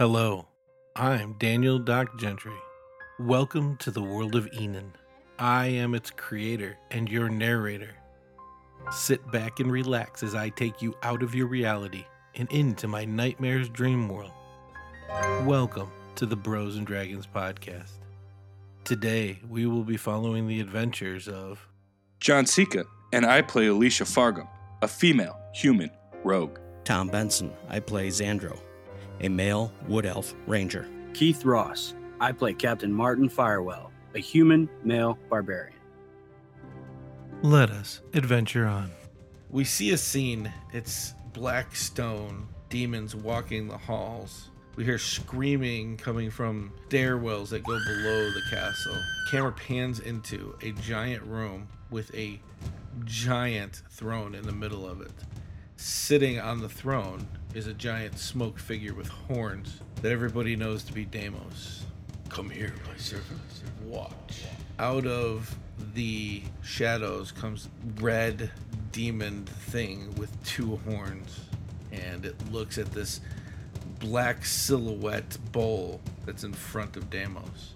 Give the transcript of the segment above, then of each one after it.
Hello, I'm Daniel Doc Gentry. Welcome to the world of Enon. I am its creator and your narrator. Sit back and relax as I take you out of your reality and into my nightmare's dream world. Welcome to the Bros and Dragons podcast. Today, we will be following the adventures of John Sika, and I play Alicia Fargo, a female human rogue. Tom Benson. I play Xandro, a male wood elf ranger. Keith Ross. I play Captain Martin Firewell, a human male barbarian. Let us adventure on. We see a scene. It's black stone, demons walking the halls. We hear screaming coming from stairwells that go below the castle. Camera pans into a giant room with a giant throne in the middle of it. Sitting on the throne is a giant smoke figure with horns that everybody knows to be Deimos. Come here, my servants. Watch. Out of the shadows comes red demon thing with two horns, and it looks at this black silhouette bowl that's in front of Deimos.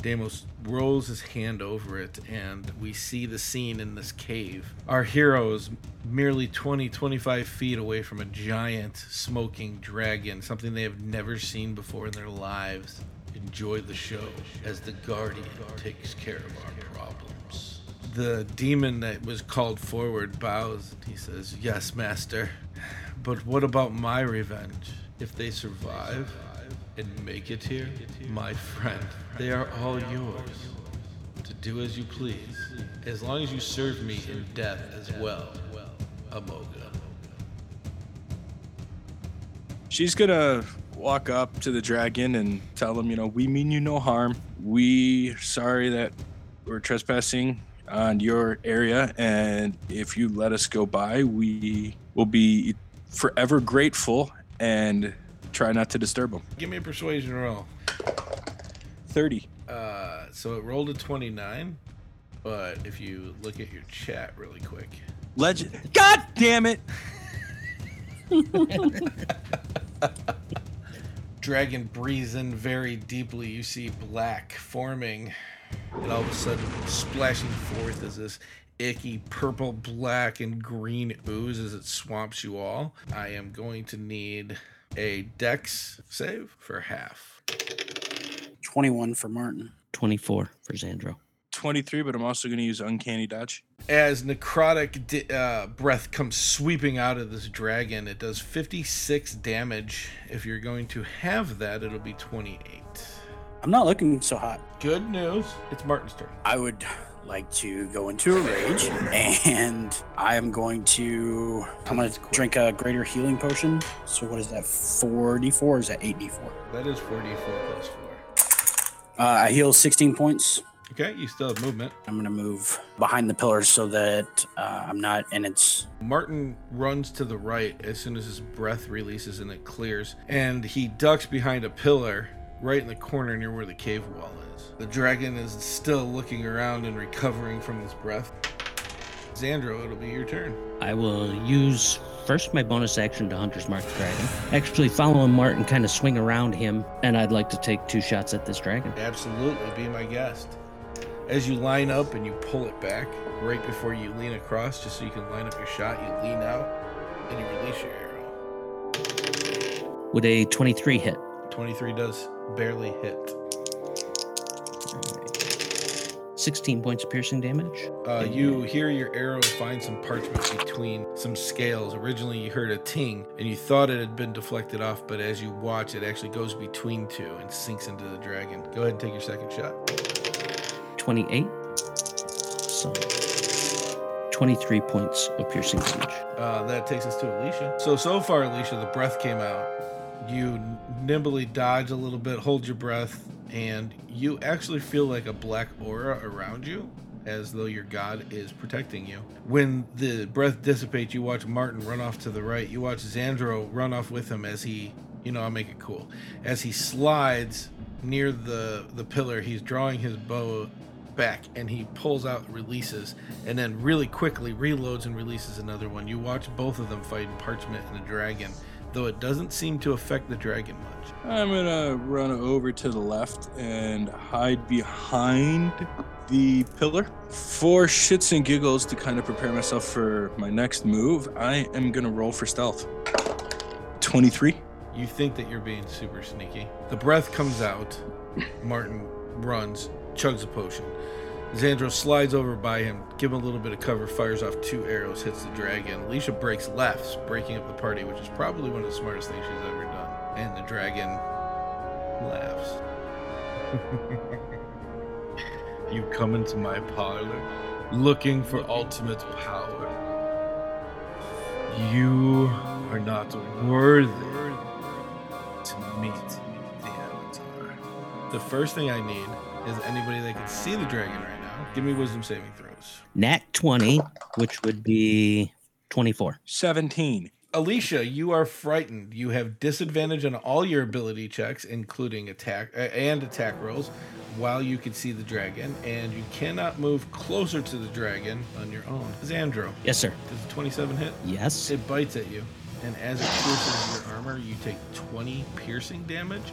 Deimos rolls his hand over it, and we see the scene in this cave. Our heroes, merely 20, 25 feet away from a giant smoking dragon, something they have never seen before in their lives. Enjoy the show as the Guardian takes care of our problems. The demon that was called forward bows. and He says, Yes, Master. But what about my revenge? If they survive and make it here, my friend, they are all yours. To do as you please, as long as you serve me in death as well, Amoga. She's gonna walk up to the dragon and tell him, you know, we mean you no harm. We sorry that we're trespassing on your area, and if you let us go by, we will be forever grateful and try not to disturb them. Give me a persuasion roll. 30. Uh, so it rolled a 29, but if you look at your chat really quick, Legend. God damn it! Dragon breathes in very deeply. You see black forming, and all of a sudden splashing forth is this icky purple, black, and green ooze as it swamps you all. I am going to need a dex save for half. 21 for Martin. 24 for Xandro. 23, but I'm also going to use Uncanny Dodge. As necrotic di- uh, breath comes sweeping out of this dragon, it does 56 damage. If you're going to have that, it'll be 28. I'm not looking so hot. Good news. It's Martin's turn. I would like to go into a rage and I am going to I'm going to drink a greater healing potion. So what is that? 44 or is that 8d4? That is 44 plus 4. Uh, I heal 16 points. Okay, you still have movement. I'm going to move behind the pillars so that uh, I'm not and it's Martin runs to the right as soon as his breath releases and it clears, and he ducks behind a pillar right in the corner near where the cave wall is. The dragon is still looking around and recovering from his breath. Xandro, it'll be your turn. I will use first my bonus action to Hunter's Mark the Dragon. Actually, following Martin, kind of swing around him, and I'd like to take two shots at this dragon. Absolutely, be my guest. As you line up and you pull it back right before you lean across, just so you can line up your shot, you lean out and you release your arrow. Would a 23 hit? 23 does barely hit. 16 points of piercing damage. Uh, you hear your arrow find some parchment between some scales. Originally, you heard a ting and you thought it had been deflected off, but as you watch, it actually goes between two and sinks into the dragon. Go ahead and take your second shot. 28. So 23 points of piercing damage. Uh, that takes us to Alicia. So, so far, Alicia, the breath came out. You nimbly dodge a little bit, hold your breath, and you actually feel like a black aura around you, as though your god is protecting you. When the breath dissipates, you watch Martin run off to the right. You watch Xandro run off with him as he, you know, I'll make it cool. As he slides near the the pillar, he's drawing his bow back and he pulls out releases and then really quickly reloads and releases another one you watch both of them fight parchment and the dragon though it doesn't seem to affect the dragon much. I'm gonna run over to the left and hide behind the pillar. For shits and giggles to kind of prepare myself for my next move, I am gonna roll for stealth. 23. You think that you're being super sneaky. The breath comes out. Martin runs, chugs a potion. Xandro slides over by him, give him a little bit of cover, fires off two arrows, hits the dragon. Alicia breaks lefts, breaking up the party, which is probably one of the smartest things she's ever done. And the dragon laughs. you come into my parlor looking for ultimate power. You are not worthy to meet the Avatar. The first thing I need is anybody that can see the dragon right. Give me wisdom saving throws. Nat 20, which would be 24. 17. Alicia, you are frightened. You have disadvantage on all your ability checks, including attack uh, and attack rolls, while you can see the dragon, and you cannot move closer to the dragon on your own. Xandro, Yes, sir. does a 27 hit? Yes. It bites at you, and as it pierces your armor, you take 20 piercing damage,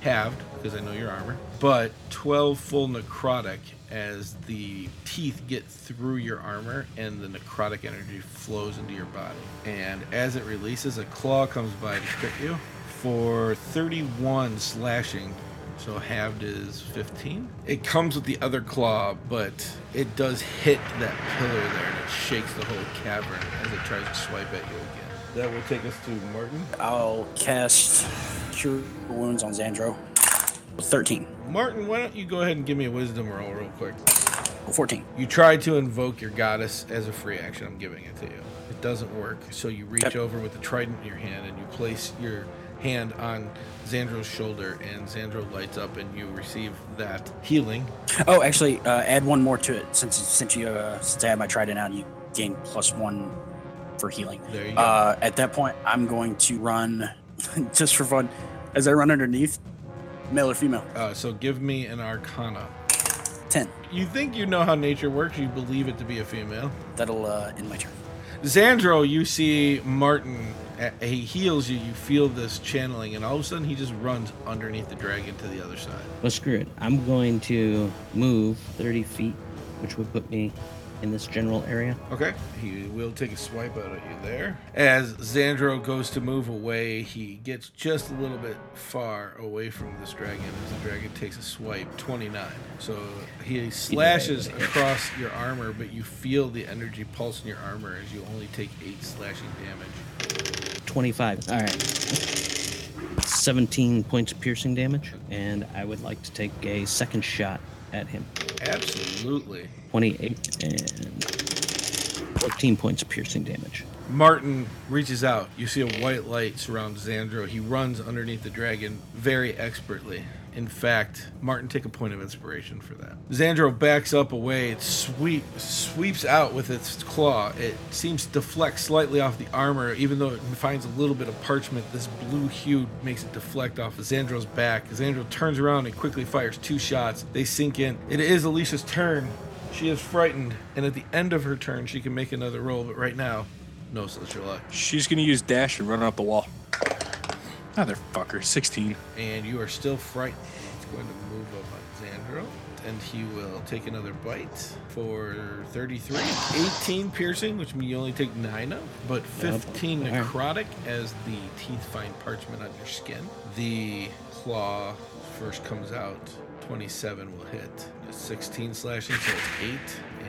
halved because I know your armor, but 12 full necrotic as the teeth get through your armor and the necrotic energy flows into your body. And as it releases, a claw comes by to crit you for 31 slashing. So halved is 15. It comes with the other claw, but it does hit that pillar there and it shakes the whole cavern as it tries to swipe at you again. That will take us to Martin. I'll cast Cure Wounds on Xandro. 13. Martin, why don't you go ahead and give me a wisdom roll real quick? 14. You try to invoke your goddess as a free action. I'm giving it to you. It doesn't work. So you reach Okay. over with the trident in your hand and you place your hand on Xandro's shoulder, and Xandro lights up, and you receive that healing. Oh, actually, uh, add one more to it since since you uh, since I had my trident out, you gain plus one for healing. There you go. Uh, at that point, I'm going to run just for fun. As I run underneath, male or female, Uh, so give me an Arcana. ten. You think you know how nature works. You believe it to be a female. That'll uh, end my turn. Xandro, you see Martin. uh, He heals you. You feel this channeling, and all of a sudden, he just runs underneath the dragon to the other side. Well, screw it. I'm going to move 30 feet, which would put me in this general area. Okay. He will take a swipe out at you there. As Xandro goes to move away, he gets just a little bit far away from this dragon as the dragon takes a swipe. 29. So he slashes across your armor, but you feel the energy pulse in your armor as you only take 8 slashing damage. 25. All right. 17 points of piercing damage, and I would like to take a second shot at him. Absolutely. 28 and 14 points of piercing damage. Martin reaches out. You see a white light surround Xandro. He runs underneath the dragon very expertly. In fact, Martin, take a point of inspiration for that. Xandro backs up away. It sweep, sweeps out with its claw. It seems to deflect slightly off the armor, even though it finds a little bit of parchment. This blue hue makes it deflect off of Xandro's back. Xandro turns around and quickly fires two shots. They sink in. It is Alicia's turn. She is frightened, and at the end of her turn, she can make another roll, but right now, no such luck. She's gonna use dash and run up the wall. Ah, Motherfucker, 16. And you are still frightened. He's going to move up on Xandro, and he will take another bite for 33. 18 piercing, which means you only take 9 of, but 15 Alright. necrotic as the teeth find parchment on your skin. The claw first comes out. 27 will hit. A 16 slashing, so it's 8.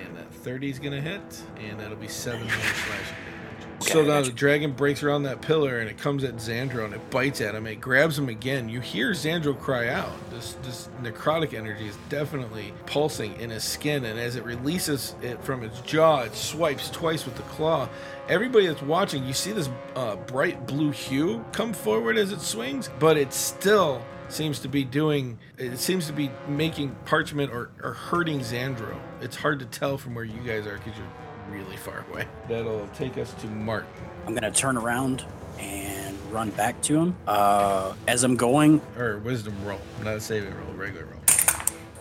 And that 30 is going to hit, and that'll be 7 more slashing damage. So now the dragon breaks around that pillar and it comes at Xandro and it bites at him. It grabs him again. You hear Xandro cry out. This this necrotic energy is definitely pulsing in his skin, and as it releases it from its jaw, it swipes twice with the claw. Everybody that's watching, you see this uh, bright blue hue come forward as it swings, but it's still seems to be doing. It seems to be making parchment or, or hurting Xandro. It's hard to tell from where you guys are because you're really far away. That'll take us to Martin. I'm gonna turn around and run back to him. Uh, as I'm going, or wisdom roll, not a saving roll, regular roll.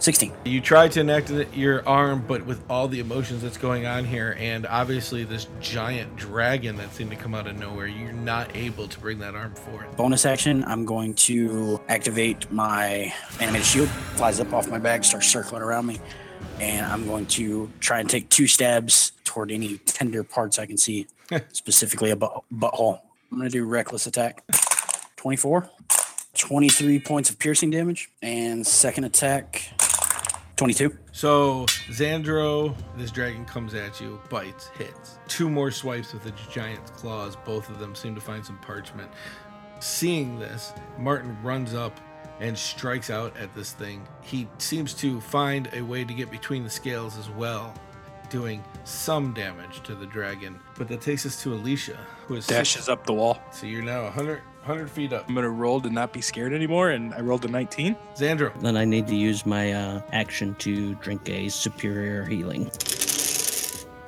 16. You try to enact your arm, but with all the emotions that's going on here, and obviously this giant dragon that seemed to come out of nowhere, you're not able to bring that arm forth. Bonus action, I'm going to activate my animated shield. Flies up off my bag, starts circling around me. And I'm going to try and take two stabs toward any tender parts I can see, specifically a butt- butthole. I'm going to do reckless attack. 24. 23 points of piercing damage. And second attack, 22. So Xandro, this dragon comes at you, bites, hits. Two more swipes with its giant claws. Both of them seem to find some parchment. Seeing this, Martin runs up and strikes out at this thing. He seems to find a way to get between the scales as well, doing some damage to the dragon. But that takes us to Alicia, who is Dashes up the wall. So you're now 100, 100 feet up. I'm gonna roll to not be scared anymore, and I rolled a 19. Xandro, Then I need to use my uh, action to drink a superior healing.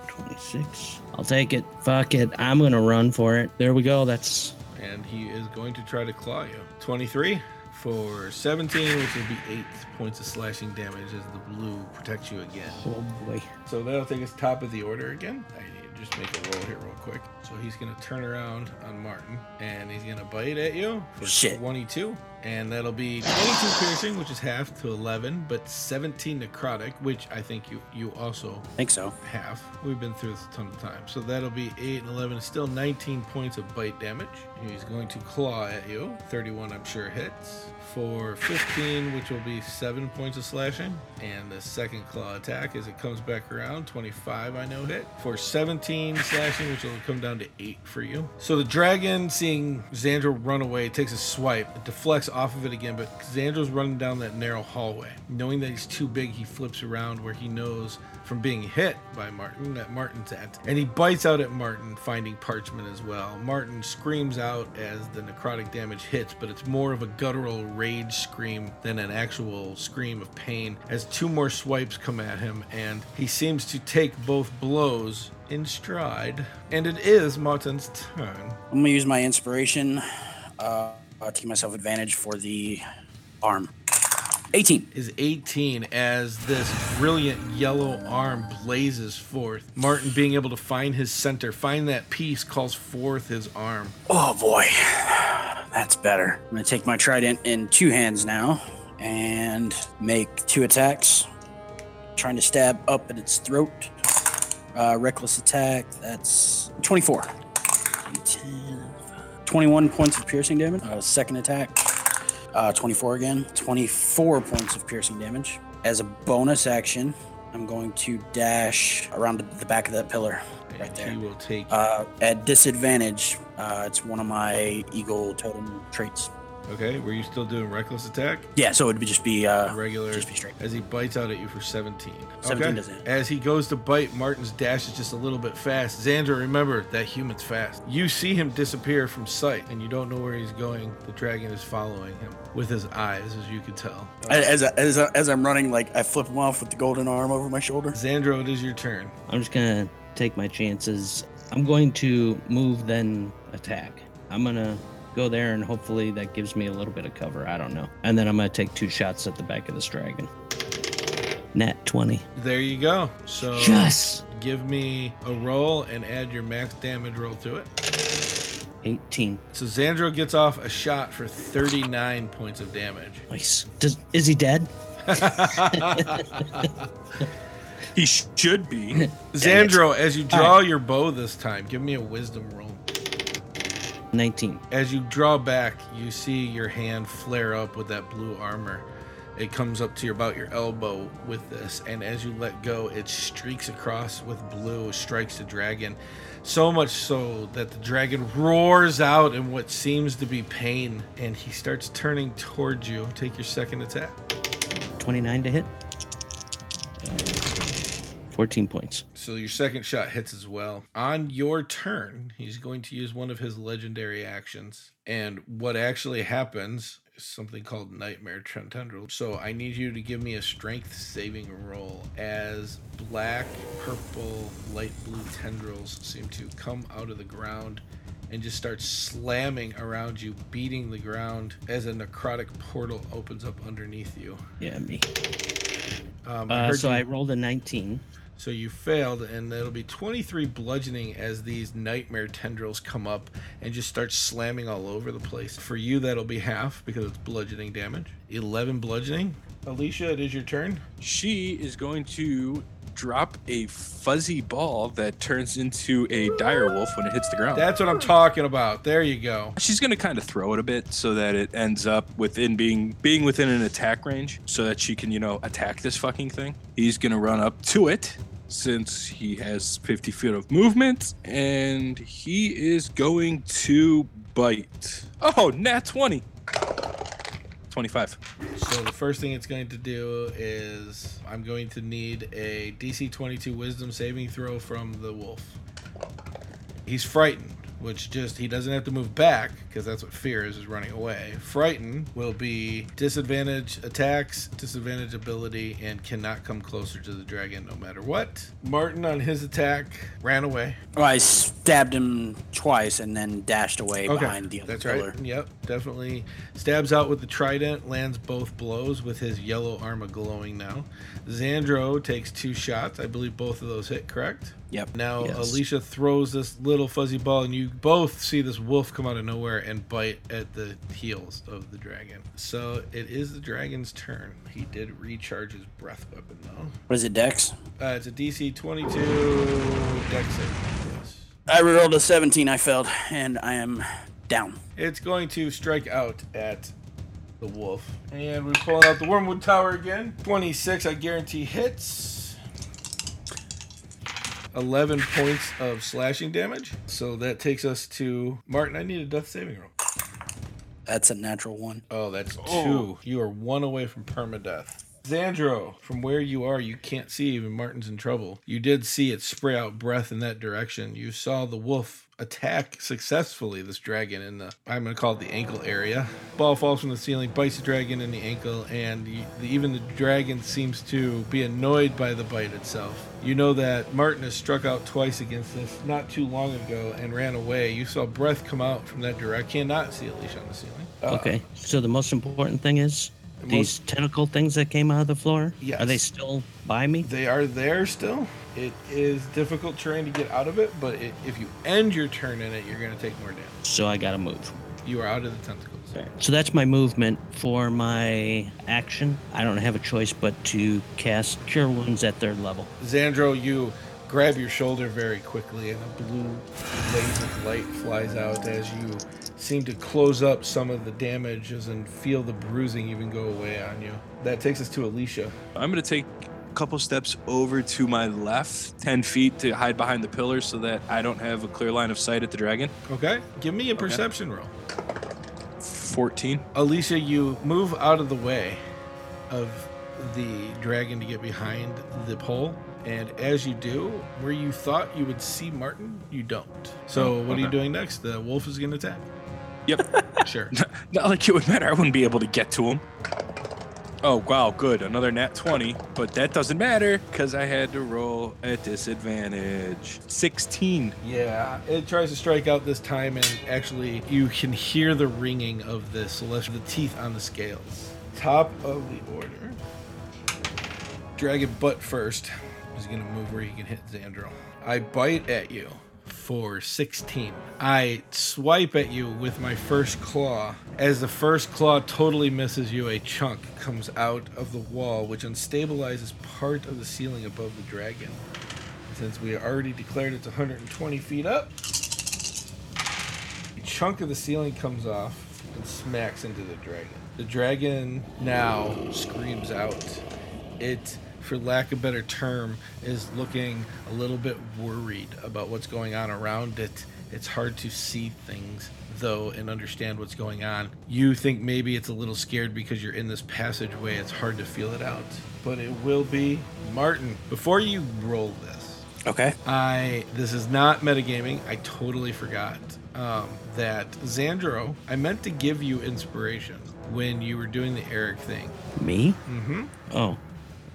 26. I'll take it. Fuck it. I'm going to run for it. There we go. That's and he is going to try to claw you. 23 for 17, which will be 8 points of slashing damage as the blue protects you again. oh boy. So that'll take us top of the order again. I need to just make a roll here real quick. So he's to turn around on Martin and he's to bite at you for Shit. 22. And that'll be 22 piercing, which is half to 11, but 17 necrotic, which I think you, you also I think so. half. We've been through this a ton of times. So that'll be 8 and 11, still 19 points of bite damage. He's going to claw at you. 31, I'm sure, hits. For 15, which will be 7 points of slashing. And the second claw attack as it comes back around, 25, I know hit. For 17 slashing, which will come down to 8 for you. So the dragon, seeing Xandro run away, takes a swipe. It deflects off of it again, but Xandro's running down that narrow hallway. Knowing that he's too big, he flips around where he knows from being hit by Martin that Martin's at. And he bites out at Martin, finding parchment as well. Martin screams out as the necrotic damage hits, but it's more of a guttural rage scream than an actual scream of pain as two more swipes come at him, and he seems to take both blows in stride. And it is Martin's turn. I'm going to use my inspiration uh, to give myself advantage for the arm. 18. is 18 as this brilliant yellow arm blazes forth. Martin being able to find his center, find that piece, calls forth his arm. Oh boy, that's better. I'm gonna take my trident in two hands now and make two attacks. Trying to stab up at its throat. Uh, reckless attack. That's 24. 10, 21 points of piercing damage. Uh, second attack. Uh, 24 again. 24 points of piercing damage. As a bonus action, I'm going to dash around the back of that pillar right And there. he will take. Uh, at disadvantage, uh, it's one of my eagle totem traits. Okay, were you still doing reckless attack? Yeah, so it would just be uh, Regular. just be straight. As he bites out at you for 17. 17 doesn't hit. As he goes to bite, Martin's dash is just a little bit fast. Xander, remember that human's fast. You see him disappear from sight, and you don't know where he's going. The dragon is following him with his eyes, as you can tell. As, as, as I'm running, like I flip him off with the golden arm over my shoulder. Xandro, it is your turn. I'm just going to take my chances. I'm going to move, then attack. I'm going to go there, and hopefully that gives me a little bit of cover. I don't know. And then I'm going to take two shots at the back of this dragon. Nat 20. There you go. So Yes! give me a roll and add your max damage roll to it. 18. So Xandro gets off a shot for 39 points of damage. Nice. Does, is he dead? He should be. Xandro, as you draw your bow this time, give me a wisdom roll. 19. As you draw back, you see your hand flare up with that blue armor. It comes up to your, about your elbow with this, and as you let go, it streaks across with blue, strikes the dragon. So much so that the dragon roars out in what seems to be pain, and he starts turning towards you. Take your second attack. 29 to hit. 14 points. So your second shot hits as well. On your turn, he's going to use one of his legendary actions. And what actually happens is something called Nightmare Tendril. So I need you to give me a strength saving roll as black, purple, light blue tendrils seem to come out of the ground and just start slamming around you, beating the ground as a necrotic portal opens up underneath you. Yeah, me. Um, I Uh, so you- I rolled a 19. So you failed, and it'll be 23 bludgeoning as these nightmare tendrils come up and just start slamming all over the place. For you, that'll be half because it's bludgeoning damage. 11 bludgeoning. Alicia, it is your turn. She is going to drop a fuzzy ball that turns into a dire wolf when it hits the ground. That's what I'm talking about. There you go. She's gonna kind of throw it a bit so that it ends up within being being within an attack range, so that she can you know attack this fucking thing. He's gonna run up to it since he has 50 feet of movement, and he is going to bite. Oh, nat 20. 25. So the first thing it's going to do is I'm going to need a DC 22 Wisdom saving throw from the wolf. He's frightened, which just he doesn't have to move back because that's what fear is is running away. Frightened will be disadvantage attacks, disadvantage ability, and cannot come closer to the dragon no matter what. Martin on his attack ran away. Oh, I stabbed him twice and then dashed away Okay, behind the other that's pillar. right. Yep, definitely stabs out with the trident, lands both blows with his yellow armor glowing now. Xandro takes two shots. I believe both of those hit, correct? Yep. Now Yes. Alicia throws this little fuzzy ball, and you both see this wolf come out of nowhere and bite at the heels of the dragon. So it is the dragon's turn. He did recharge his breath weapon though. What is it, Dex? Uh, it's a DC 22 dex. Yes. I rolled a 17. I failed, and I am down. It's going to strike out at the wolf. And we're pulling out the Wormwood Tower again. 26, I guarantee hits. 11 points of slashing damage. So that takes us to. Martin, I need a death saving roll. That's a natural one. Oh, that's oh. two. Oh. You are one away from permadeath. Xandro, from where you are, you can't see even Martin's in trouble. You did see it spray out breath in that direction. You saw the wolf attack successfully this dragon in the I'm gonna call it the ankle area. Ball falls from the ceiling, bites the dragon in the ankle, and you, the, even the dragon seems to be annoyed by the bite itself. You know that Martin has struck out twice against this not too long ago and ran away. You saw breath come out from that direction. I Cannot see Alicia on the ceiling. Uh, Okay. So the most important thing is The these tentacle things that came out of the floor. Yes. Are they still by me? They are there still. It is difficult terrain to get out of it, but it, if you end your turn in it, you're going to take more damage. So I gotta move. You are out of the tentacles. So that's my movement for my action. I don't have a choice but to cast Cure Wounds at third level. Xandro, you grab your shoulder very quickly, and a blue blaze of light flies out as you seem to close up some of the damages and feel the bruising even go away on you. That takes us to Alicia. I'm gonna take a couple steps over to my left, 10 feet to hide behind the pillar so that I don't have a clear line of sight at the dragon. Okay? Give me a perception roll. 14. Alicia, you move out of the way of the dragon to get behind the pole. And as you do, where you thought you would see Martin, you don't. So, what are you okay. doing next? The wolf is going to attack. Yep. Sure. Not like it would matter. I wouldn't be able to get to him. Oh, wow, good. Another nat 20. But that doesn't matter because I had to roll at disadvantage. 16. Yeah, it tries to strike out this time, and actually, you can hear the ringing of the celestial, the teeth on the scales. Top of the order. Dragon butt first. He's gonna move where he can hit Xandro. I bite at you for 16. I swipe at you with my first claw. As the first claw totally misses you, a chunk comes out of the wall, which unstabilizes part of the ceiling above the dragon. Since we already declared it's 120 feet up, a chunk of the ceiling comes off and smacks into the dragon. The dragon now screams out. It, for lack of a better term, is looking a little bit worried about what's going on around it. It's hard to see things, though, and understand what's going on. You think maybe it's a little scared because you're in this passageway. It's hard to feel it out. But it will be Martin. Before you roll this, Okay. I this is not metagaming. I totally forgot um, that Xandro. I meant to give you inspiration when you were doing the Eric thing, Me? mm-hmm. Oh,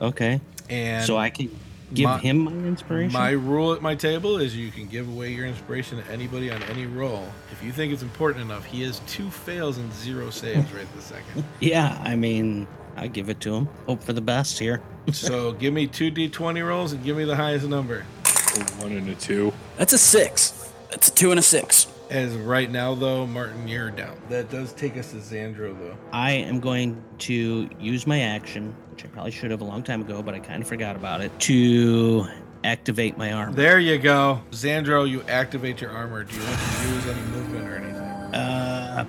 okay. and so I can give My- him my inspiration? My rule at my table is you can give away your inspiration to anybody on any roll. If you think it's important enough, he has two fails and zero saves right this second. yeah, I mean, I give it to him. Hope for the best here. So give me two d20 rolls and give me the highest number. A one and a two. That's a six. That's a two and a six. As right now, though, Martin, you're down. That does take us to Xandro, though. I am going to use my action, which I probably should have a long time ago, but I kind of forgot about it, to activate my arm. There you go. Xandro, you activate your armor. Do you want to use any movement or anything? Uh,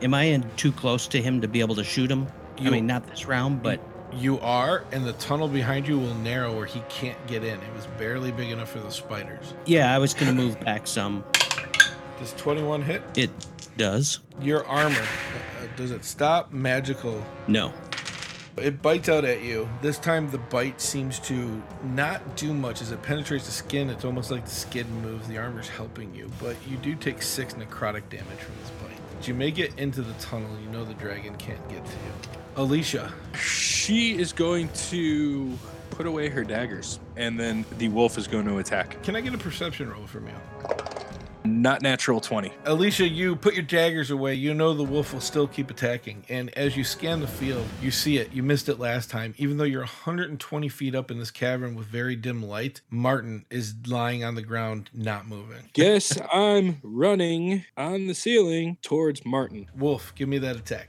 am I in too close to him to be able to shoot him? You- I mean, not this round, but You are, and the tunnel behind you will narrow where he can't get in. It was barely big enough for the spiders. yeah, I was going to move back some. Does 21 hit? It does. Your armor, uh, does it stop? Magical. No. It bites out at you. This time, the bite seems to not do much as it penetrates the skin. It's almost like the skin moves. The armor's helping you, but you do take six necrotic damage from this bite. You may get into the tunnel, you know the dragon can't get to you. Alicia, She is going to put away her daggers, and then the wolf is going to attack. can I get a perception roll from you? Not natural 20. Alicia, you put your daggers away. You know the wolf will still keep attacking. And as you scan the field, you see it. You missed it last time. Even though you're 120 feet up in this cavern with very dim light, Martin is lying on the ground, not moving. Guess I'm running on the ceiling towards Martin. Wolf, give me that attack.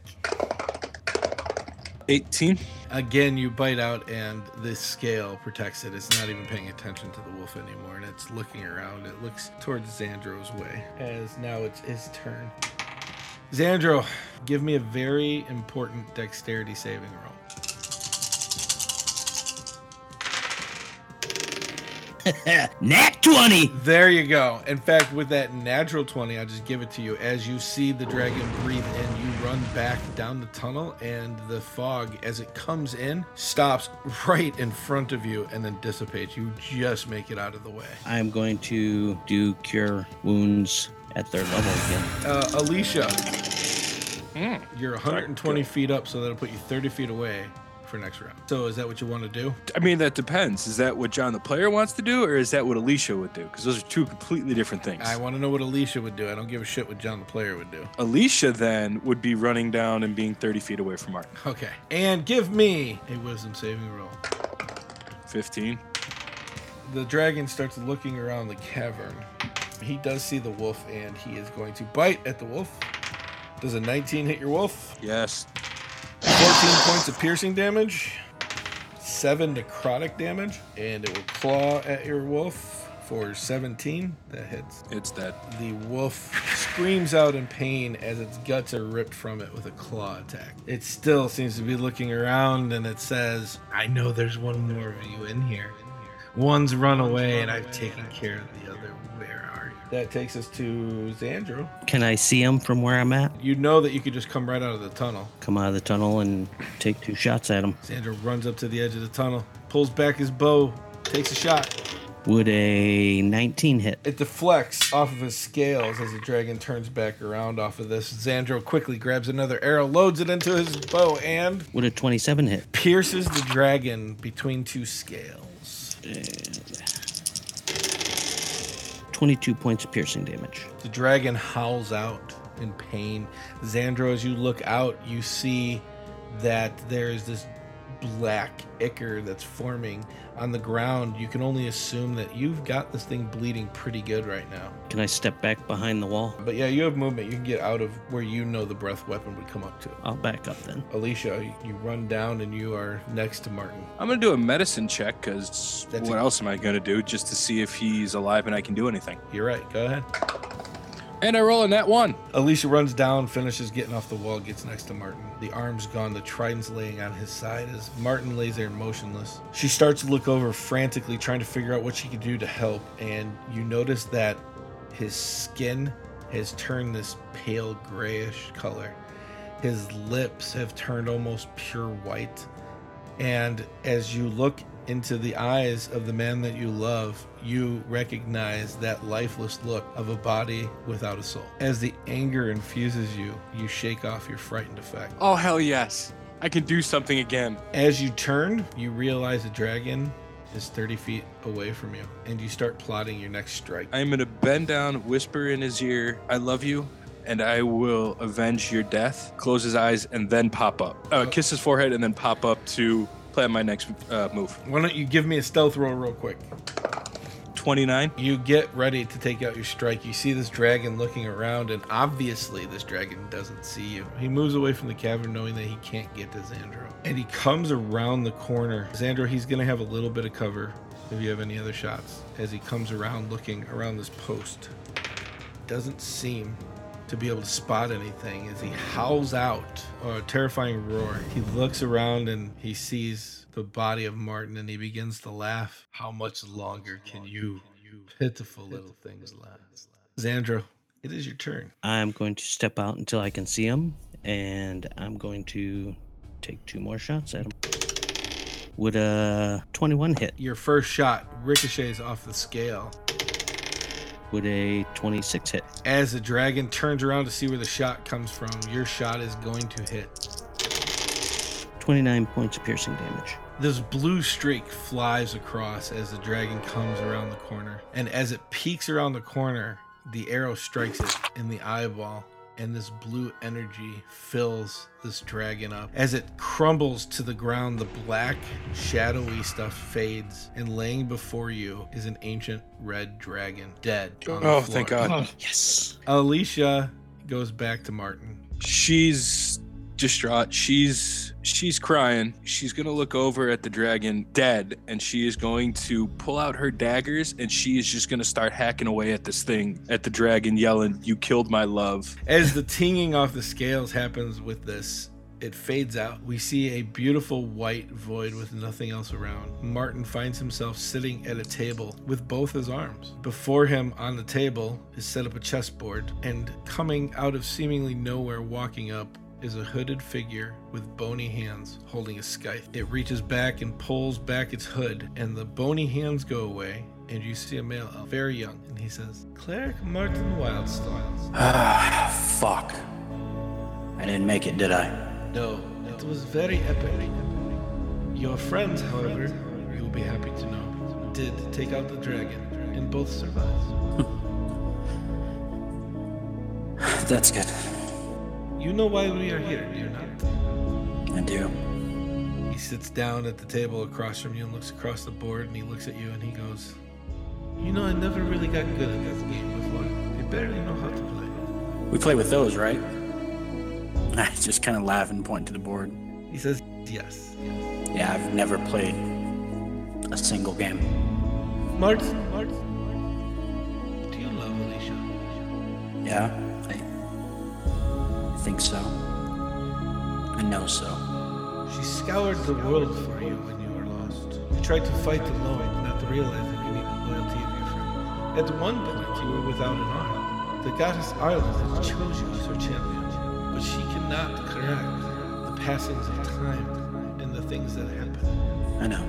18. Again, you bite out, and this scale protects it. It's not even paying attention to the wolf anymore, and it's looking around. It looks towards Xandro's way, as now it's his turn. Xandro, give me a very important dexterity saving roll. Nat 20! There you go. In fact, with that natural 20, I'll just give it to you. As you see the dragon breathe in, you run back down the tunnel, and the fog, as it comes in, stops right in front of you and then dissipates. You just make it out of the way. I'm going to do cure wounds at their level again. Uh, Alicia, you're 120 feet up, so that'll put you 30 feet away for next round. So, is that what you want to do? I mean, that depends. Is that what John the player wants to do, or is that what Alicia would do? Because those are two completely different things. I want to know what Alicia would do. I don't give a shit what John the player would do. Alicia then would be running down and being 30 feet away from Martin. Okay. And give me a wisdom saving roll. 15. The dragon starts looking around the cavern. He does see the wolf and he is going to bite at the wolf. Does a 19 hit your wolf? Yes. 14 points of piercing damage, 7 necrotic damage, and it will claw at your wolf for 17. That hits. It's dead. The wolf screams out in pain as its guts are ripped from it with a claw attack. It still seems to be looking around and it says, I know there's one more of you in here. One's run away and I've taken care of the That takes us to Xandro. Can I see him from where I'm at? You know that you could just come right out of the tunnel. Come out of the tunnel and take two shots at him. Xandro runs up to the edge of the tunnel, pulls back his bow, takes a shot. Would a 19 hit? It deflects off of his scales as the dragon turns back around off of this. Xandro quickly grabs another arrow, loads it into his bow, and Would a 27 hit? pierces the dragon between two scales. 22 points of piercing damage. The dragon howls out in pain. Xandro, as you look out, you see that there's this black ichor that's forming on the ground. You can only assume that you've got this thing bleeding pretty good right now. Can I step back behind the wall? But yeah, you have movement. You can get out of where you know the breath weapon would come up to. I'll back up then. Alicia, you- you run down and you are next to Martin. I'm going to do a medicine check because what a- else am I going to do just to see if he's alive and I can do anything? You're right. Go ahead. And I roll a net one. Alicia runs down, finishes getting off the wall, gets next to Martin. The arm's gone, the trident's laying on his side as Martin lays there motionless. She starts to look over frantically, trying to figure out what she can do to help, and you notice that his skin has turned this pale grayish color. His lips have turned almost pure white. And as you look into the eyes of the man that you love, you recognize that lifeless look of a body without a soul. As the anger infuses you, you shake off your frightened effect. Oh, hell yes. I can do something again. As you turn, you realize the dragon is 30 feet away from you, and you start plotting your next strike. I'm gonna bend down, whisper in his ear, "I love you." And I will avenge your death. Close his eyes and then pop up. Uh, kiss his forehead and then pop up to plan my next uh, move. Why don't you give me a stealth roll real quick? 29. You get ready to take out your strike. You see this dragon looking around, and obviously, this dragon doesn't see you. He moves away from the cavern, knowing that he can't get to Xandro. And he comes around the corner. Xandro, he's going to have a little bit of cover if you have any other shots as he comes around looking around this post. Doesn't seem to be able to spot anything as he howls out a terrifying roar. He looks around and he sees the body of Martin and he begins to laugh. How much longer can you, pitiful little things last? Xandro, it is your turn. I'm going to step out until I can see him, and I'm going to take two more shots at him. Would a 21 hit? Your first shot ricochets off the scale Would a 26 hit? as the dragon turns around to see where the shot comes from. Your shot is going to hit. 29 points of piercing damage. This blue streak flies across as the dragon comes around the corner. And as it peeks around the corner, the arrow strikes it in the eyeball. And this blue energy fills this dragon up. As it crumbles to the ground, the black, shadowy stuff fades. And laying before you is an ancient red dragon, dead. on the Oh, floor. thank God. Yes. Alicia goes back to Martin. She's distraught. She's she's crying. She's gonna look over at the dragon dead, and she is going to pull out her daggers, and she is just gonna start hacking away at this thing, at the dragon, yelling, "You killed my love!" As the tinging off the scales happens with this, it fades out. We see a beautiful white void with nothing else around. Martin finds himself sitting at a table with both his arms. Before him on the table is set up a chessboard, and coming out of seemingly nowhere, walking up, is a hooded figure with bony hands holding a scythe. It reaches back and pulls back its hood, and the bony hands go away. And you see a male elf, very young, and he says, Cleric Martin Wildstone. Ah, fuck. I didn't make it, did I? No, it was very epic. Your friends, however, you will be happy to know, did take out the dragon and both survived. That's good. You know why we are here, do you not? I do. He sits down at the table across from you and looks across the board and he looks at you and he goes, You know, I never really got good at this game before. I barely know how to play. We play with those, right? I just kind of laugh and point to the board. He says, Yes. Yeah, I've never played a single game. Martin, Martin, do you love Alicia? Yeah, I, I think so. I know so. She scoured the world for you when you were lost. You tried to fight alone, not to realize that you needed the loyalty of your friend. At one point, you were without an arm. The goddess Ireland has chose you as her champion, but she cannot correct the passings of time and the things that happen. I know.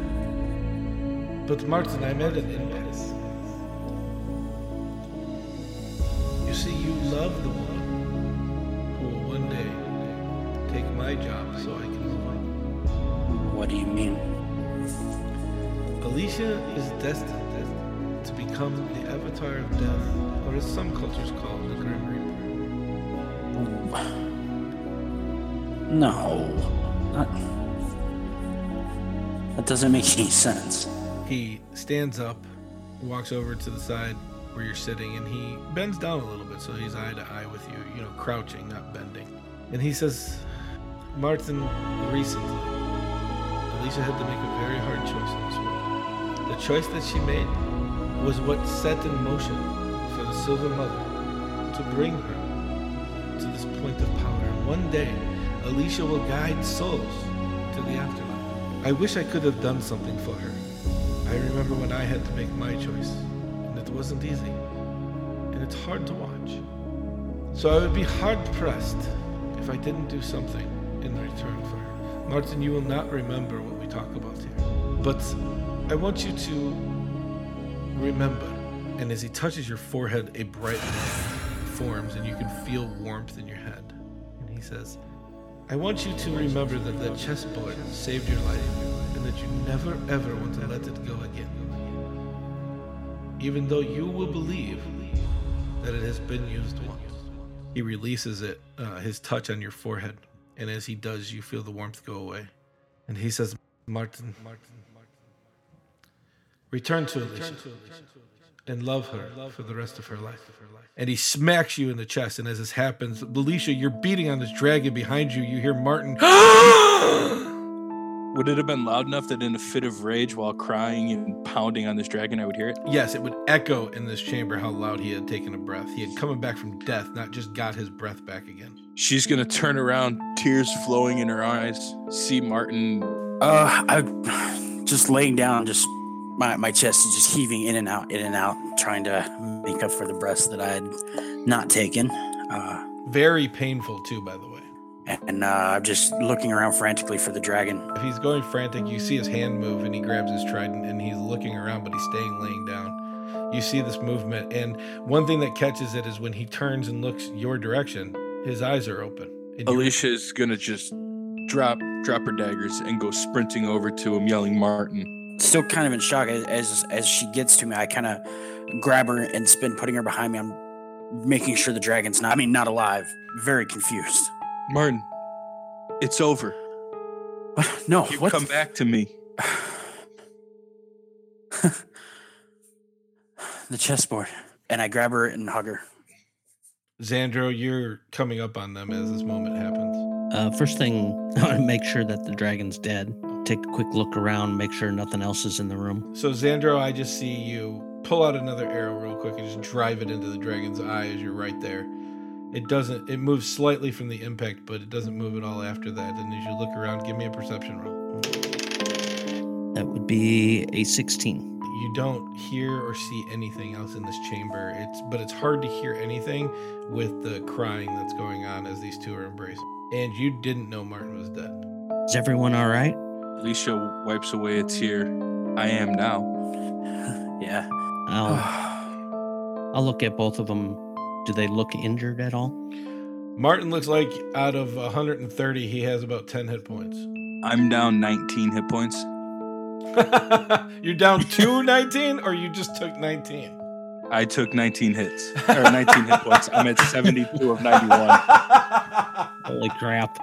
But Martin, I'm at an impasse. Destined to become the avatar of death, or as some cultures call it, the Grim Reaper. No. That, that doesn't make any sense. He stands up, walks over to the side where you're sitting, and he bends down a little bit so he's eye to eye with you, you know, crouching, not bending. And he says, Martin, recently, Alicia had to make a very hard choice in this world. The choice that she made was what set in motion for the Silver Mother to bring her to this point of power. And one day, Alicia will guide souls to the afterlife. I wish I could have done something for her. I remember when I had to make my choice, and it wasn't easy, and it's hard to watch. So I would be hard pressed if I didn't do something in return for her. Martin, you will not remember what we talk about here, but I want you to remember. And as he touches your forehead, a bright light forms, and you can feel warmth in your head. And he says, I want you to remember that that chessboard saved your life and that you never ever want to let it go again. Even though you will believe that it has been used once. He releases it, uh, his touch on your forehead, and as he does, you feel the warmth go away. And he says, Martin, Martin, return to Alicia and love her for the rest of her life. And he smacks you in the chest, and as this happens, Alicia, you're beating on this dragon behind you. You hear Martin. Would it have been loud enough that in a fit of rage while crying and pounding on this dragon, I would hear it? Yes, it would echo in this chamber how loud he had taken a breath. He had coming back from death, not just got his breath back again. She's gonna turn around, tears flowing in her eyes, see Martin. Uh, I just laying down, just my, my chest is just heaving in and out, in and out, trying to make up for the breaths that I had not taken. Uh, Very painful, too, by the way. and uh, I'm just looking around frantically for the dragon. If he's going frantic, you see his hand move and he grabs his trident and he's looking around, but he's staying laying down. You see this movement, and one thing that catches it is when he turns and looks your direction, his eyes are open. And you're- gonna just drop drop her daggers and go sprinting over to him, yelling Martin. Still kind of in shock as as, as she gets to me. I kind of grab her and spin, putting her behind me. I'm making sure the dragon's not. I mean, not alive. Very confused. Martin, it's over. What? No. You what? come back to me. the chessboard. And I grab her and hug her. Xandro, you're coming up on them as this moment happens. Uh, first thing, I want to make sure that the dragon's dead. Take a quick look around, make sure nothing else is in the room. So, Xandro, I just see you pull out another arrow real quick and just drive it into the dragon's eye as you're right there. It doesn't, it moves slightly from the impact, but it doesn't move at all after that. And as you look around, give me a perception roll. That would be a 16. You don't hear or see anything else in this chamber. It's but it's hard to hear anything with the crying that's going on as these two are embraced. And you didn't know Martin was dead. Is everyone all right? Alicia wipes away a tear. I am now. Yeah. I'll, I'll look at both of them. Do they look injured at all? Martin looks like out of 130, he has about 10 hit points. I'm down 19 hit points. You're down to 19, or you just took 19? I took 19 hits or 19 hit points. I'm at 72 of 91. Holy crap.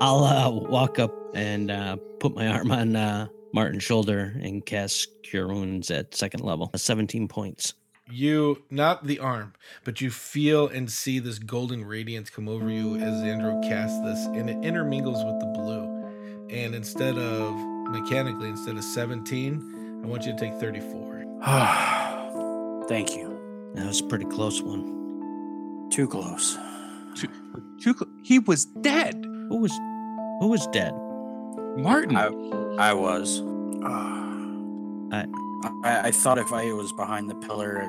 I'll uh, walk up and uh, put my arm on uh, Martin's shoulder and cast Cure Wounds at second level. 17 points. You, not the arm, but you feel and see this golden radiance come over you as Xandro casts this, and it intermingles with the blue. And instead of mechanically, instead of 17, I want you to take 34. Thank you. That was a pretty close one. Too close. Too- too cl- He was dead. Who was who was dead? Martin. I, I was. I- I, I thought if I was behind the pillar,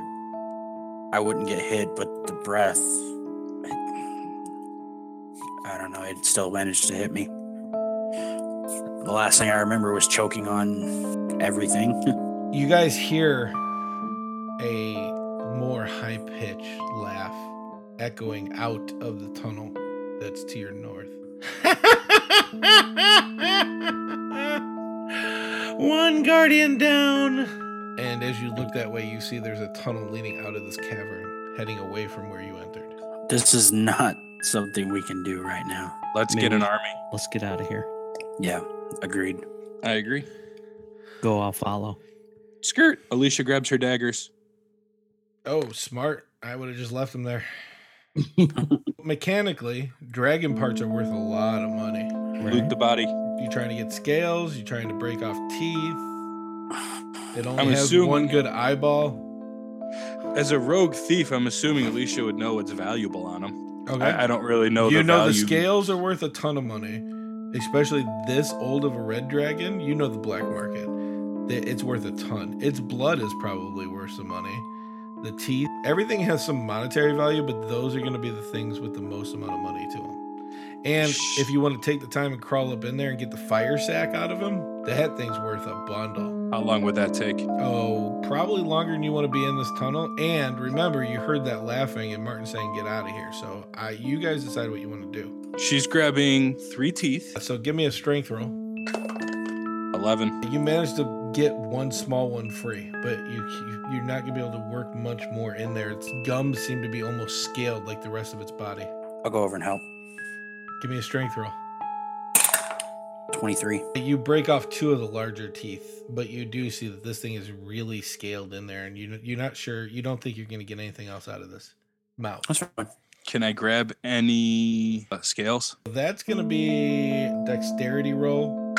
I wouldn't get hit, but the breath. I don't know. It still managed to hit me. The last thing I remember was choking on everything. You guys hear a more high pitched laugh echoing out of the tunnel that's to your north. One guardian down. And as you look that way, you see there's a tunnel leading out of this cavern, heading away from where you entered. this is not something we can do right now. Let's get an army. Let's get out of here. Yeah, agreed. I agree. Go, I'll follow. Skirt. Alicia grabs her daggers. Oh, smart. I would have just left them there. Mechanically, dragon parts are worth a lot of money. Loot the body. You trying to get scales? You trying to break off teeth? It only I'm has assuming- one good eyeball. As a rogue thief, I'm assuming Alicia would know what's valuable on them. Okay. I, I don't really know you the know the scales are worth a ton of money, especially this old of a red dragon. You know the black market. It's worth a ton. Its blood is probably worth some money. The teeth, everything has some monetary value, but those are going to be the things with the most amount of money to them. And if you want to take the time and crawl up in there and get the fire sack out of him, that thing's worth a bundle. How long would that take? Oh, probably longer than you want to be in this tunnel. And remember, you heard that laughing and Martin saying, "Get out of here." So, I, you guys decide what you want to do. She's grabbing three teeth. So, give me a strength roll. 11. You managed to get one small one free, but you, you you're not gonna be able to work much more in there. Its gums seem to be almost scaled like the rest of its body. I'll go over and help. Give me a strength roll. 23. You break off two of the larger teeth, but you do see that this thing is really scaled in there, and you you're not sure. You don't think you're gonna get anything else out of this mouth. That's fine. Can I grab any uh, scales? That's gonna be dexterity roll.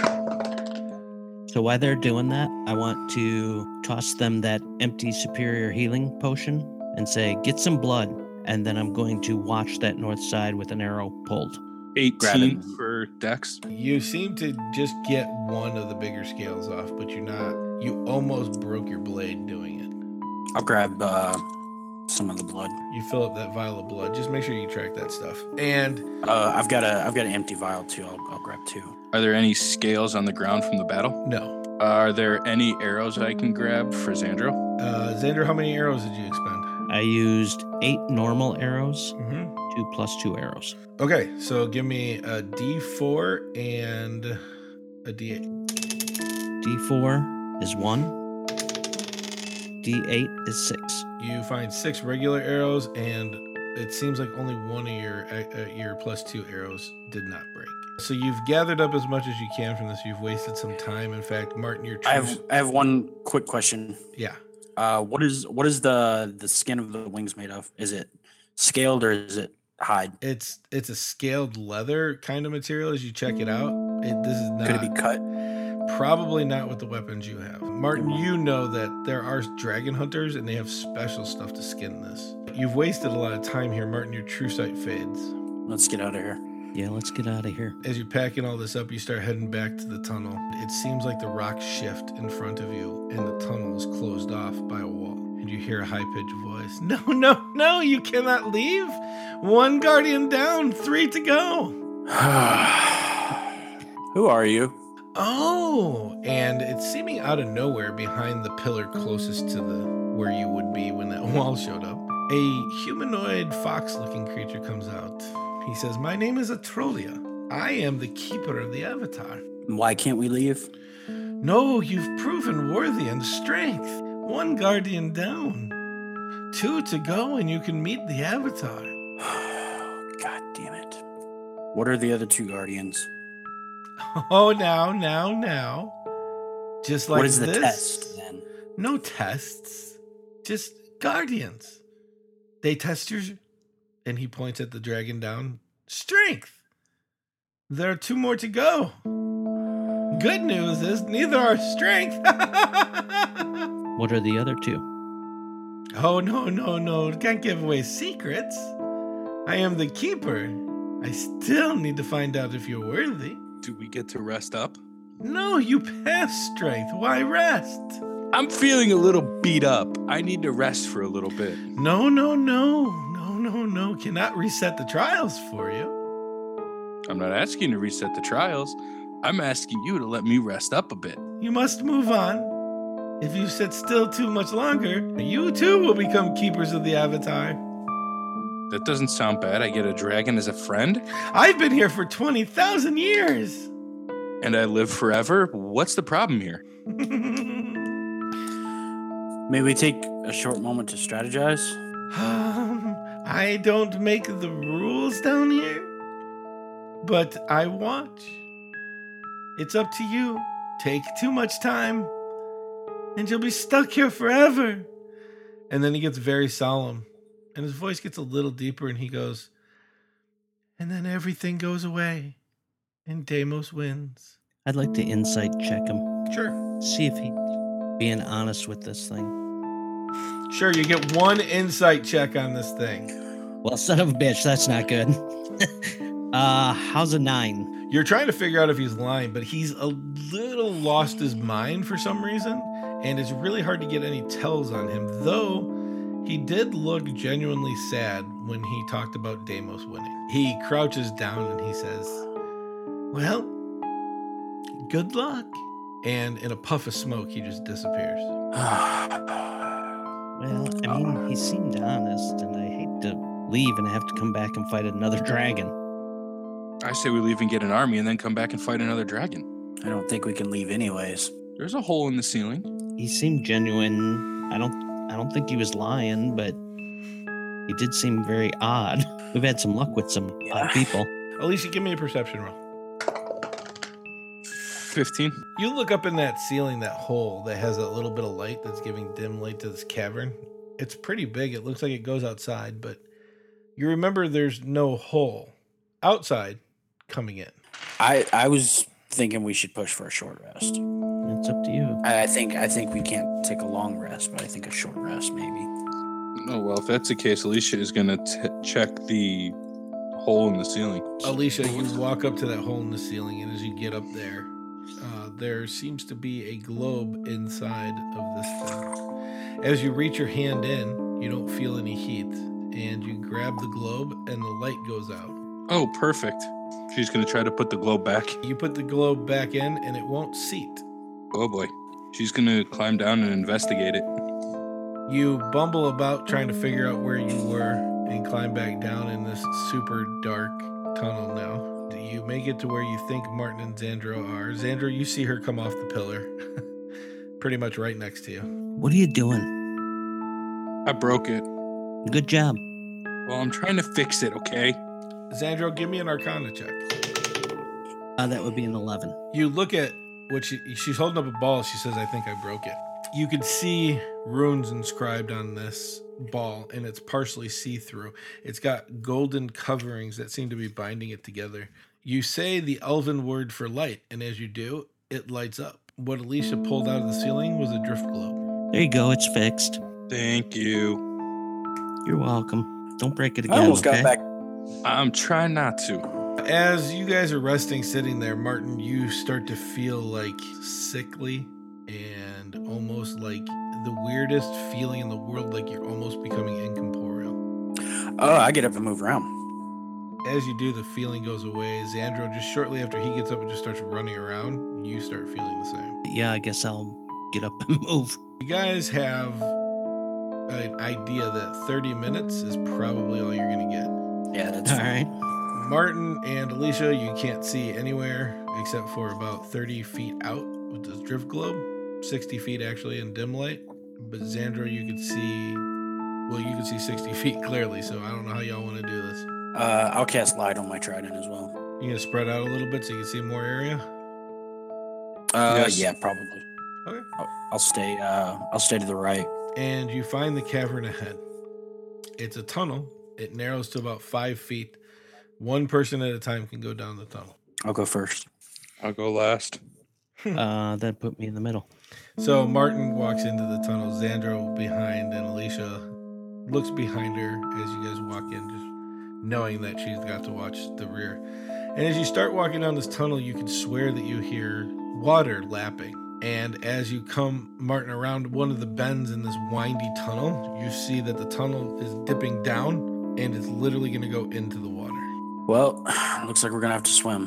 So while they're doing that, I want to toss them that empty superior healing potion and say, "Get some blood." And then I'm going to watch that north side with an arrow pulled. 18 for Dex. You seem to just get one of the bigger scales off, but you're not. You almost broke your blade doing it. I'll grab uh, some of the blood. You fill up that vial of blood. Just make sure you track that stuff. And Uh, I've got a I've got an empty vial too. I'll, I'll grab two. Are there any scales on the ground from the battle? no, Are there any arrows I can grab for Xandro? uh, Xander, how many arrows did you expend? I used eight normal arrows, Mm-hmm. Two plus two arrows. Okay, so give me a D4 and a D8. D4 is one. D8 is six. You find six regular arrows, and it seems like only one of your uh, uh, your plus two arrows did not break. So you've gathered up as much as you can from this. You've wasted some time. In fact, Martin, your I true- have I have one quick question. yeah. Uh, what is what is the the skin of the wings made of? Is it scaled or is it hide? It's it's a scaled leather kind of material. As you check it out, it, this is not Could it be cut? Probably not with the weapons you have. Martin, you know that there are dragon hunters and they have special stuff to skin this. You've wasted a lot of time here, Martin. Your true sight fades. Let's get out of here. Yeah, let's get out of here. As you're packing all this up, you start heading back to the tunnel. It seems like the rocks shift in front of you and the tunnel is closed off by a wall. And you hear a high pitched voice No, no, no, you cannot leave. One guardian down, three to go. Who are you? Oh, and it's seeming out of nowhere behind the pillar closest to the where you would be when that wall showed up. A humanoid fox-looking creature comes out. He says, "My name is Atrolia. I am the keeper of the Avatar. Why can't we leave? No, you've proven worthy and strength. One guardian down. Two to go, and you can meet the Avatar." God damn it. What are the other two guardians? Oh, now, now, now. Just like what is the test then? No tests, just guardians. They test your, and he points at the dragon down, strength. There are two more to go. Good news is neither are strength. What are the other two? oh, no, no, no. Can't give away secrets. I am the keeper. I still need to find out if you're worthy. Do we get to rest up? No, you pass strength. Why rest? I'm feeling a little beat up. I need to rest for a little bit. No, no, no. No, no, no. Cannot reset the trials for you. I'm not asking to reset the trials. I'm asking you to let me rest up a bit. You must move on. If you sit still too much longer, you too will become keepers of the Avatar. That doesn't sound bad. I get a dragon as a friend I've been here for 20,000 years. and I live forever. What's the problem here? May we take a short moment to strategize? Um, I don't make the rules down here, but I watch. It's up to you. Take too much time, and you'll be stuck here forever. And then he gets very solemn, and his voice gets a little deeper, and he goes, And then everything goes away, and Deimos wins. I'd like to insight check him. Sure. See if he's being honest with this thing. Sure, you get one insight check on this thing. Well, son of a bitch, that's not good. uh, how's a nine? You're trying to figure out if he's lying, but he's a little lost his mind for some reason, and it's really hard to get any tells on him. Though He did look genuinely sad when he talked about Deimos winning. He crouches down and he says, Well, good luck. And in a puff of smoke, he just disappears. Well, I mean, he seemed honest, and I hate to leave and have to come back and fight another dragon. I say we leave and get an army and then come back and fight another dragon. I don't think we can leave anyways. There's a hole in the ceiling. He seemed genuine. I don't I don't think he was lying, but he did seem very odd. We've had some luck with some Yeah. odd people. Alicia, give me a perception roll. 15. You look up in that ceiling, that hole that has a little bit of light that's giving dim light to this cavern. It's pretty big. It looks like it goes outside, but you remember there's no hole outside coming in. I I was thinking we should push for a short rest. It's up to you. I I think I think we can't take a long rest, but I think a short rest maybe. Oh, well, if that's the case, Alicia is going to check the hole in the ceiling. Alicia, you walk up to that hole in the ceiling, and as you get up there, uh, there seems to be a globe inside of this thing. As you reach your hand in, you don't feel any heat, and you grab the globe, and the light goes out. Oh, perfect. She's going to try to put the globe back. You put the globe back in, and it won't seat. Oh, boy. She's going to climb down and investigate it. You bumble about trying to figure out where you were and climb back down in this super dark tunnel now. You make it to where you think Martin and Xandro are. Xandro, you see her come off the pillar, pretty much right next to you. What are you doing? I broke it. Good job. Well, I'm trying to fix it, okay? Xandro, give me an arcana check. Uh, that would be an 11. You look at what she, she's holding up a ball. She says, I think I broke it. You can see runes inscribed on this ball, and it's partially see through. It's got golden coverings that seem to be binding it together. You say the elven word for light, and as you do, it lights up. What Alicia pulled out of the ceiling was a drift globe. There you go. It's fixed. Thank you. You're welcome. Don't break it I again. almost okay? got back. I'm trying not to. As you guys are resting, sitting there, Martin, you start to feel like sickly and almost like the weirdest feeling in the world, like you're almost becoming incorporeal. Oh, I get up and move around. As you do, the feeling goes away. Xandro, just shortly after he gets up and just starts running around, you start feeling the same. Yeah, I guess I'll get up and move. You guys have an idea that 30 minutes is probably all you're going to get. Yeah, that's All fine. right. Martin and Alicia, you can't see anywhere except for about 30 feet out with this drift globe, 60 feet actually in dim light. But Xandro, you could see, well, you can see 60 feet clearly, so I don't know how y'all want to do this. Uh, I'll cast light on my trident as well. You gonna spread out a little bit so you can see more area? Uh, Yes. yeah, probably. Okay. I'll, I'll stay. Uh, I'll stay to the right. And you find the cavern ahead. It's a tunnel. It narrows to about five feet. One person at a time can go down the tunnel. I'll go first. I'll go last. Uh, that put me in the middle. So Martin walks into the tunnel, Xandro behind, and Alicia looks behind her as you guys walk in, just knowing that she's got to watch the rear. And as you start walking down this tunnel, you can swear that you hear water lapping. And as you come, Martin, around one of the bends in this windy tunnel, you see that the tunnel is dipping down and it's literally going to go into the water. Well, looks like we're gonna have to swim.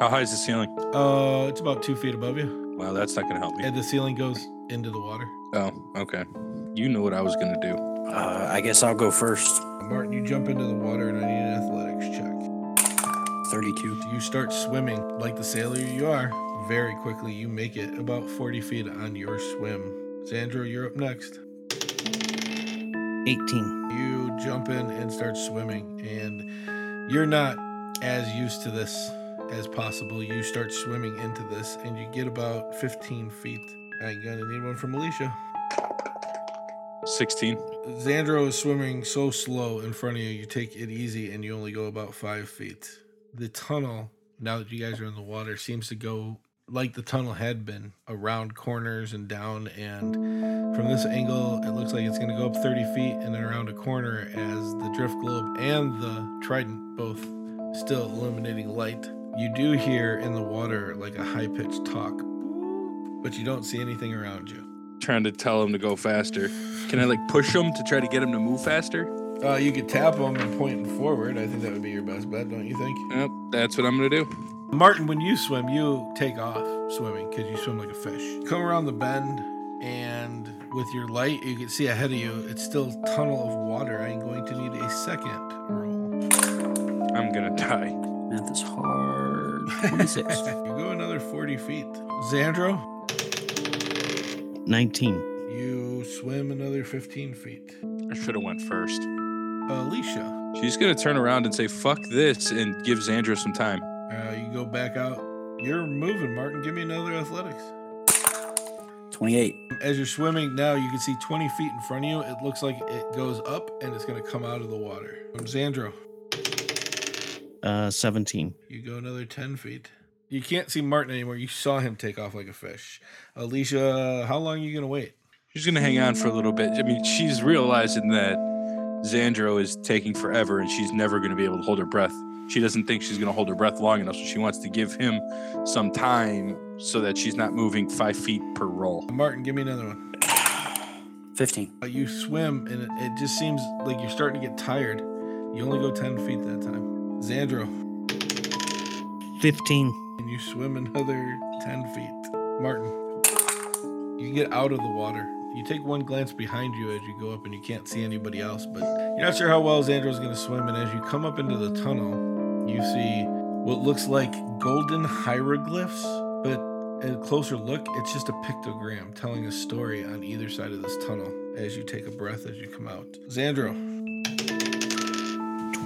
How high is the ceiling? Uh, it's about two feet above you, Wow, that's not going to help me. and the ceiling goes into the water. Oh, okay. You know what I was going to do. Uh, I guess I'll go first. Martin, you jump into the water, and I need an athletics check. Thirty-two. You start swimming like the sailor you are. Very quickly, you make it about 40 feet on your swim. Xandro, you're up next. 18. You jump in and start swimming, and you're not as used to this as possible. You start swimming into this, and you get about 15 feet. I'm gonna need one from Alicia. 16. Xandro is swimming so slow in front of you, you take it easy and you only go about five feet. The tunnel, now that you guys are in the water, seems to go like the tunnel had been around corners and down. And from this angle, it looks like it's going to go up 30 feet and then around a corner as the drift globe and the trident both still illuminating light. You do hear in the water like a high pitched talk, but you don't see anything around you. trying to tell him to go faster. Can I like push him to try to get him to move faster? Uh, you could tap him and point him forward. I think that would be your best bet, don't you think? Yep, that's what I'm gonna do. Martin, when you swim, you take off swimming because you swim like a fish. Come around the bend, and with your light, you can see ahead of you. It's still a tunnel of water. I'm going to need a second roll. I'm gonna die. Math is hard. 26. you go another 40 feet. Xandro, 19. you swim another 15 feet. I should have went first. Alicia, She's gonna turn around and say "fuck this" and give Xandro some time. Uh, you go back out. You're moving, Martin. Give me another athletics. 28. As you're swimming now, you can see 20 feet in front of you. It looks like it goes up and it's going to come out of the water. Um, Xandro, Uh, 17. you go another 10 feet. You can't see Martin anymore. You saw him take off like a fish. Alicia, how long are you going to wait? She's gonna hang on for a little bit. I mean, she's realizing that Xandro is taking forever, and she's never gonna be able to hold her breath. She doesn't think she's gonna hold her breath long enough, so she wants to give him some time so that she's not moving five feet per roll. Martin, give me another one. 15. Uh, You swim and it, it just seems like you're starting to get tired. You only go 10 feet that time. Xandro, 15. and you swim another 10 feet. Martin, you get out of the water. You take one glance behind you as you go up and you can't see anybody else, but you're not sure how well Xandro's going to swim. And as you come up into the tunnel, you see what looks like golden hieroglyphs, but a closer look, it's just a pictogram telling a story on either side of this tunnel as you take a breath as you come out. Xandro,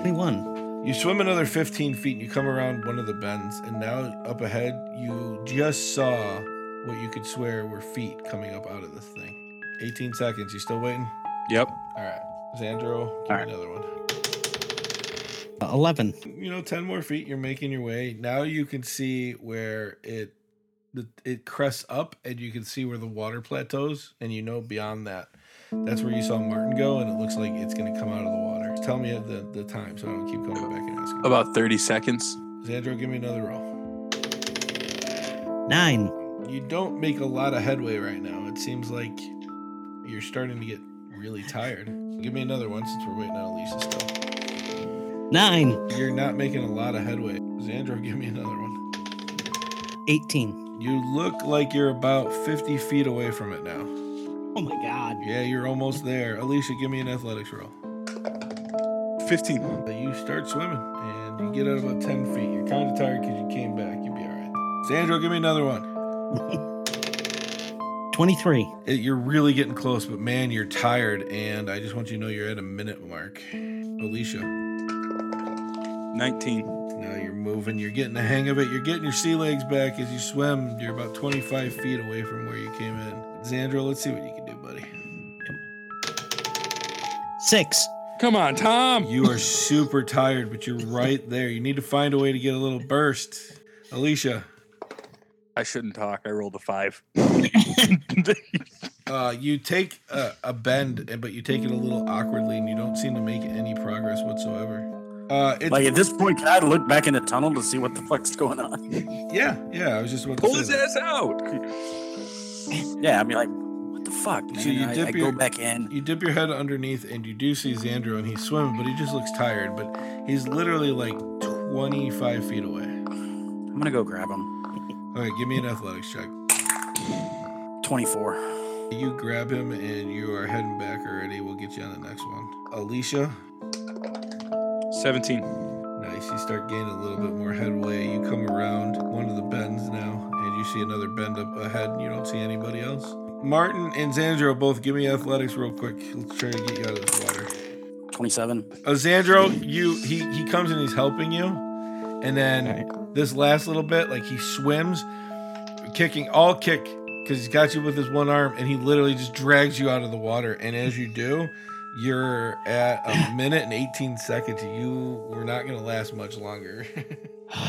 21. you swim another 15 feet and you come around one of the bends, and now up ahead, you just saw what you could swear were feet coming up out of this thing. 18 seconds. You still waiting? Yep. All right. Xandro, give All me right. another one. Uh, 11. You know, 10 more feet. You're making your way. Now you can see where it the, it crests up and you can see where the water plateaus. And you know beyond that, that's where you saw Martin go. And it looks like it's going to come out of the water. Tell me the, the time so I don't keep coming back and asking. About 30 seconds. Xandro, give me another roll. 9. You don't make a lot of headway right now. It seems like you're starting to get really tired. Give me another one since we're waiting on Alicia still. 9. You're not making a lot of headway. Xandro, give me another one. 18. You look like you're about 50 feet away from it now. Oh my god. Yeah, you're almost there. Alicia, give me an athletics roll. 15. Uh, you start swimming and you get out about 10 feet. You're kind of tired because you came back. You'll be all right. Xandro, give me another one. 23. Uh, you're really getting close, but man, you're tired, and I just want you to know you're at a minute mark. Alicia, 19. now you're moving. You're getting the hang of it. You're getting your sea legs back as you swim. You're about 25 feet away from where you came in. Xandro, let's see what you can do, buddy. 6. Come on, Tom. You are super tired, but you're right there. You need to find a way to get a little burst. Alicia, I shouldn't talk. I rolled a five. uh, you take a, a bend, but you take it a little awkwardly, and you don't seem to make any progress whatsoever. Uh, it's, Like at this point, can I look back in the tunnel to see what the fuck's going on? yeah, yeah. I was just about to Pull say his that. ass out. Yeah, I mean, like, what the fuck, man? So you I, dip I your- go back in. You dip your head underneath, and you do see Xandro, and he's swimming, but he just looks tired. But he's literally like 25 feet away. I'm gonna go grab him. Okay, give me an athletics check. 24. You grab him, and you are heading back already. We'll get you on the next one. Alicia, 17. nice. You start gaining a little bit more headway. You come around one of the bends now, and you see another bend up ahead, and you don't see anybody else. Martin and Xandro both give me athletics real quick. Let's try to get you out of this water. 27. Uh, Xandro, you he he comes and he's helping you, and then this last little bit, like he swims, kicking all kick because he's got you with his one arm, and he literally just drags you out of the water. And as you do, you're at a minute and 18 seconds. You were not going to last much longer.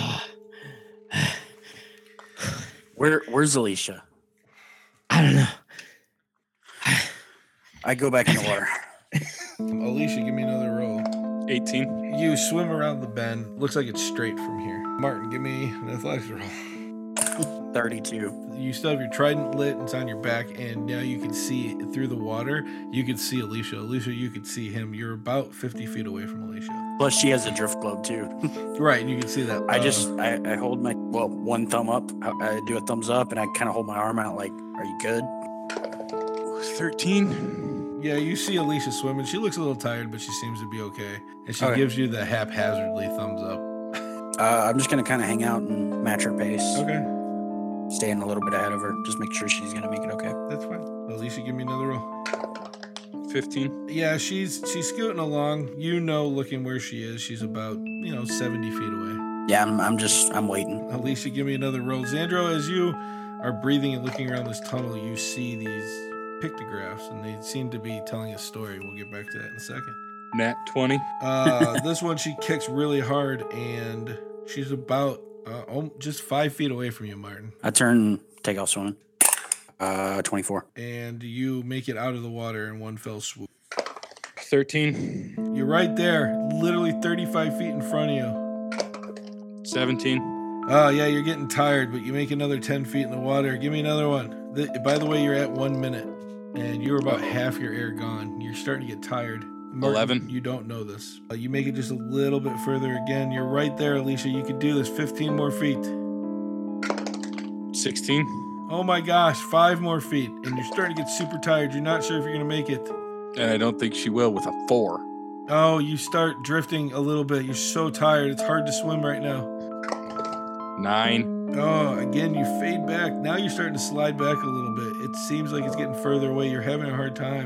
Where Where's Alicia? I don't know. I go back in the water. Alicia, give me another roll. 18. You swim around the bend. Looks like it's straight from here. Martin, give me an athletics roll. 32. You still have your trident lit, it's on your back, and now you can see through the water. You can see Alicia. Alicia, you can see him. You're about 50 feet away from Alicia. Plus, she has a drift globe too. Right, and you can see that. I uh, just I, I hold my well one thumb up. I, I do a thumbs up, and I kind of hold my arm out like, "Are you good?" 13. Yeah, you see Alicia swimming. She looks a little tired, but she seems to be okay. And she Okay. gives you the haphazardly thumbs up. Uh, I'm just gonna kind of hang out and match her pace, Okay, staying a little bit ahead of her, just make sure she's gonna make it okay. that's fine. Alicia, give me another roll. 15. Yeah, she's she's scooting along. You know, looking where she is, she's about you know 70 feet away. Yeah, I'm, I'm just I'm waiting. Alicia, give me another roll. Xandro, as you are breathing and looking around this tunnel, you see these pictographs, and they seem to be telling a story. We'll get back to that in a second. Nat 20. Uh, this one she kicks really hard, and she's about uh, om- just five feet away from you, Martin. I turn, take off swimming. Uh, 24. And you make it out of the water in one fell swoop. 13. You're right there, literally 35 feet in front of you. 17. Oh, yeah, you're getting tired, but you make another 10 feet in the water. Give me another one. The, by the way, you're at one minute, and you're about half your air gone. You're starting to get tired. Martin, 11. You don't know this. Uh, you make it just a little bit further again. You're right there, Alicia. You could do this 15 more feet. 16. Oh my gosh, five more feet, and you're starting to get super tired. You're not sure if you're going to make it. And I don't think she will with a 4. Oh, you start drifting a little bit. You're so tired. It's hard to swim right now. 9. Oh, again, you fade back. Now you're starting to slide back a little bit. It seems like it's getting further away. You're having a hard time.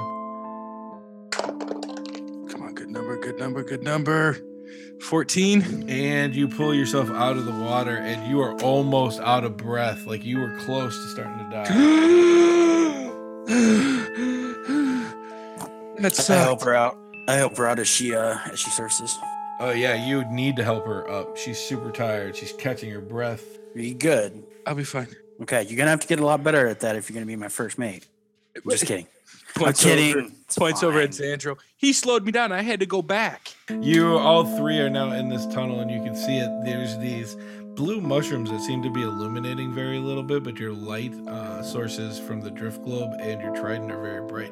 Good number, good number, 14. And you pull yourself out of the water, and you are almost out of breath. Like you were close to starting to die. That's I help her out. I help her out as she uh as she surfaces. Oh, yeah, you need to help her up. She's super tired. She's catching her breath. Are you good? I'll be fine. Okay, you're gonna have to get a lot better at that if you're gonna be my first mate. I'm just kidding. Points I'm kidding. Over, It's points over at fine. Xandro. He slowed me down. I had to go back. You all three are now in this tunnel, and you can see it. There's these blue mushrooms that seem to be illuminating very little bit, but your light uh, sources from the drift globe and your trident are very bright.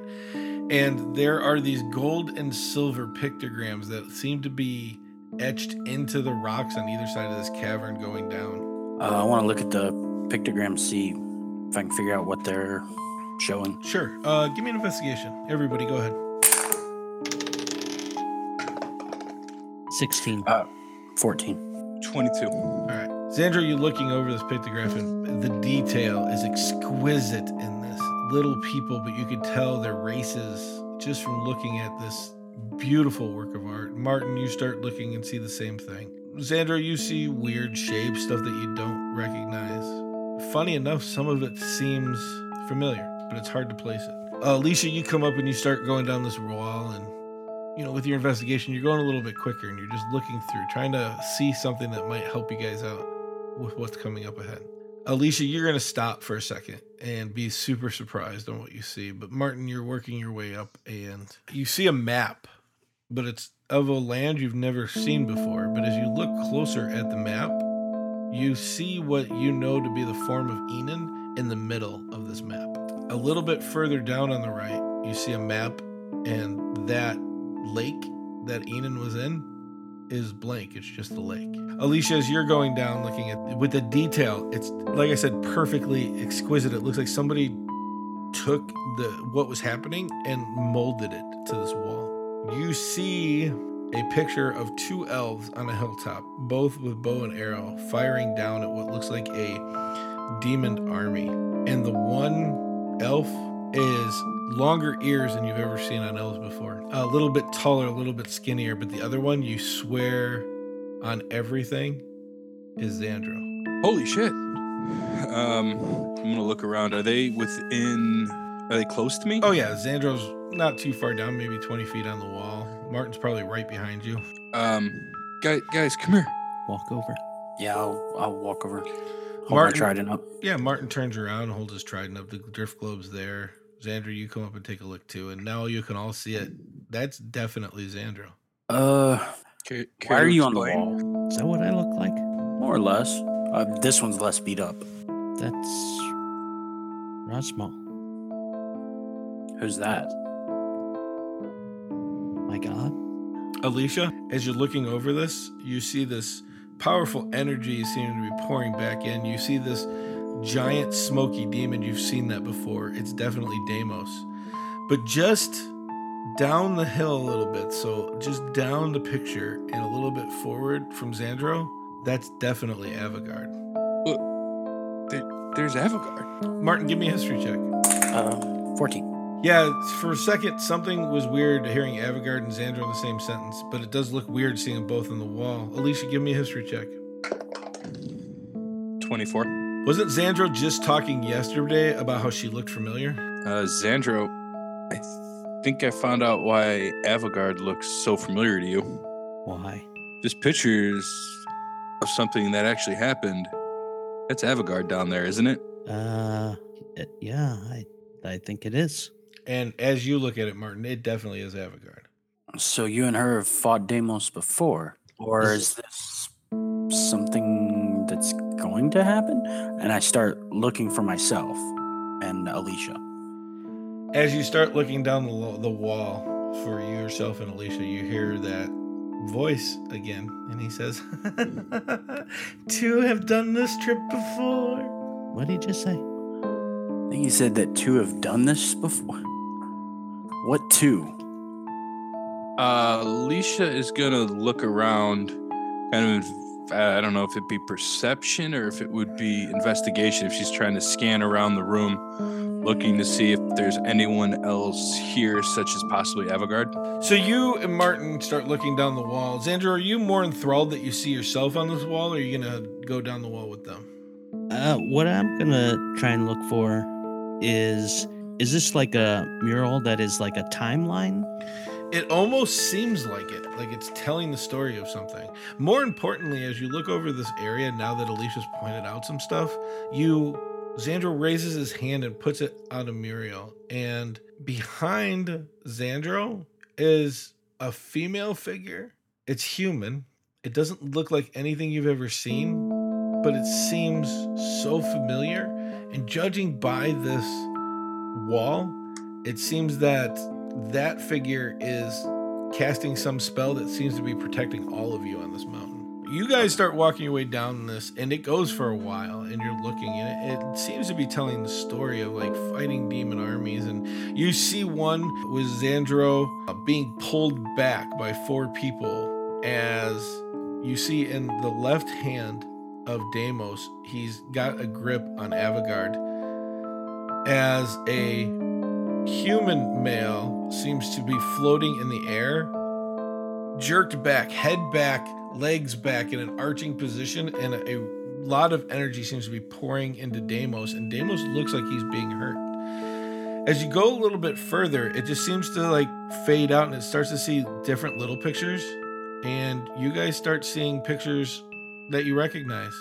And there are these gold and silver pictograms that seem to be etched into the rocks on either side of this cavern going down. Uh, I want to look at the pictograms, see if I can figure out what they're showing. Sure. Uh, give me an investigation. Everybody, go ahead. 16. 14. 22. All right. Xandro, you're looking over this pictograph, and the detail is exquisite in this. Little people, but you could tell their races just from looking at this beautiful work of art. Martin, you start looking and see the same thing. Xandro, you see weird shapes, stuff that you don't recognize. Funny enough, some of it seems familiar, but it's hard to place it. Uh, Alicia, you come up and you start going down this wall, and you know, with your investigation, you're going a little bit quicker and you're just looking through, trying to see something that might help you guys out with what's coming up ahead. Alicia, you're going to stop for a second and be super surprised on what you see. But Martin, you're working your way up and you see a map, but it's of a land you've never seen before. But as you look closer at the map, you see what you know to be the form of Enon in the middle of this map. A little bit further down on the right, you see a map, and that lake that Enon was in is blank. It's just the lake. Alicia, as you're going down looking at with the detail, it's like I said, perfectly exquisite. It looks like somebody took the what was happening and molded it to this wall. You see a picture of two elves on a hilltop, both with bow and arrow, firing down at what looks like a demon army. And the one elf is longer ears than you've ever seen on elves before. A little bit taller, a little bit skinnier, but the other one, you swear on everything, is Xandro. Holy shit. Um, I'm gonna look around. Are they within? Are they close to me? Oh yeah, Xandro's not too far down, maybe 20 feet on the wall. Martin's probably right behind you. Um, guys, guys, come here. Walk over. Yeah, I'll, I'll walk over. Hold my Martin- trident up. Yeah, Martin turns around and holds his trident up. The drift globe's there. Xandro, you come up and take a look too, and now you can all see it. That's definitely Xandro. Uh, Care- why are to you on the explain? wall? Is that what I look like? More or less. Uh, this one's less beat up. that's Rosmal. Who's that? My God. Alicia, as you're looking over this, you see this powerful energy seeming to be pouring back in. You see this giant smoky demon. You've seen that before. It's definitely Deimos. But just down the hill a little bit, so just down the picture and a little bit forward from Xandro, that's definitely Avagard. There, there's Avogard. Martin, give me a history check. Um, 14. Yeah, for a second, something was weird hearing Avagard and Xandro in the same sentence, but it does look weird seeing them both on the wall. Alicia, give me a history check. 24. Wasn't Xandro just talking yesterday about how she looked familiar? Uh, Xandro, I think I found out why Avogard looks so familiar to you. Why? This picture's of something that actually happened. That's Avogard down there, isn't it? Uh, yeah, I, I think it is. And as you look at it, Martin, it definitely is Avagard. So you and her have fought Deimos before? Or is this something that's going to happen? And I start looking for myself and Alicia. As you start looking down the, lo- the wall for yourself and Alicia, you hear that voice again, and he says, Two have done this trip before. What did he just say? I think you said that two have done this before. What two? Uh, Alicia is gonna look around, kind of. I don't know if it'd be perception or if it would be investigation. If she's trying to scan around the room, looking to see if there's anyone else here, such as possibly Avogard. So you and Martin start looking down the wall. Xandro, are you more enthralled that you see yourself on this wall, or are you gonna go down the wall with them? Uh, what I'm gonna try and look for is is this like a mural that is like a timeline? It almost seems like it, like it's telling the story of something. More importantly, as you look over this area, now that Alicia's pointed out some stuff, you Xandro raises his hand and puts it on a mural, and behind Xandro is a female figure. It's human. It doesn't look like anything you've ever seen, but it seems so familiar. And judging by this wall, it seems that that figure is casting some spell that seems to be protecting all of you on this mountain. You guys start walking your way down this, and it goes for a while, and you're looking, and it, it seems to be telling the story of like fighting demon armies. And you see one with Xandro uh, being pulled back by four people as you see in the left hand of Deimos, he's got a grip on Avagard as a human male seems to be floating in the air, jerked back, head back, legs back in an arching position, and a, lot of energy seems to be pouring into Deimos, and Deimos looks like he's being hurt. As you go a little bit further, it just seems to like fade out and it starts to see different little pictures, and you guys start seeing pictures that you recognize.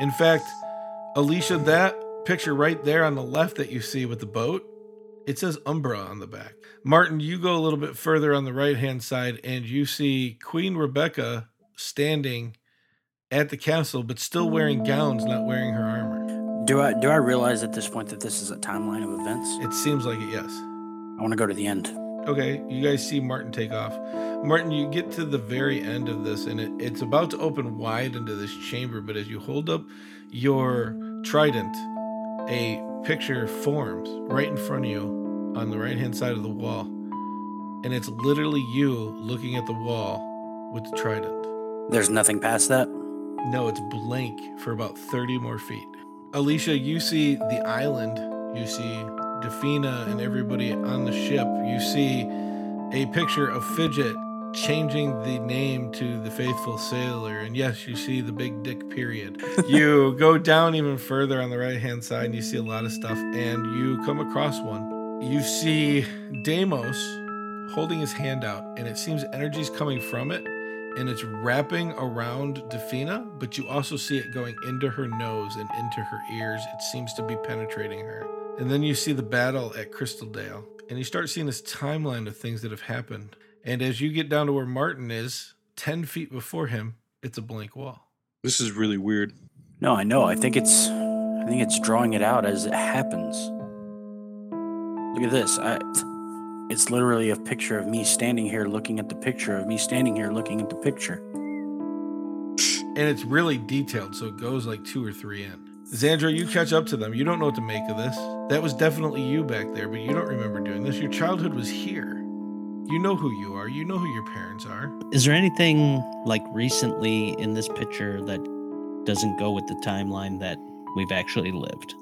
In fact, Alicia, that picture right there on the left that you see with the boat, it says Umbra on the back. Martin, you go a little bit further on the right hand side and you see Queen Rebecca standing at the castle, but still wearing gowns, not wearing her armor. Do I do I realize at this point that this is a timeline of events? It seems like it, yes. I want to go to the end. Okay, you guys see Martin take off. Martin, you get to the very end of this, and it, it's about to open wide into this chamber. But as you hold up your trident, a picture forms right in front of you on the right hand side of the wall. And it's literally you looking at the wall with the trident. There's nothing past that. No, it's blank for about 30 more feet. Alicia, you see the island. You see Defina and everybody on the ship. You see a picture of Fidget changing the name to the faithful sailor. And yes, you see the big dick period. you go down even further on the right hand side and you see a lot of stuff. And you come across one. You see Deimos holding his hand out, and it seems energy's coming from it and it's wrapping around Defina, but you also see it going into her nose and into her ears. It seems to be penetrating her. And then you see the battle at Crystal Dale, and you start seeing this timeline of things that have happened. And as you get down to where Martin is, 10 feet before him, it's a blank wall. This is really weird. No, I know. I think it's I I think it's drawing it out as it happens. Look at this. I, it's literally a picture of me standing here looking at the picture of me standing here looking at the picture. And it's really detailed, so it goes like two or three in. Xandro, you catch up to them. You don't know what to make of this. That was definitely you back there, but you don't remember doing this. Your childhood was here. You know who you are. You know who your parents are. Is there anything like recently in this picture that doesn't go with the timeline that we've actually lived?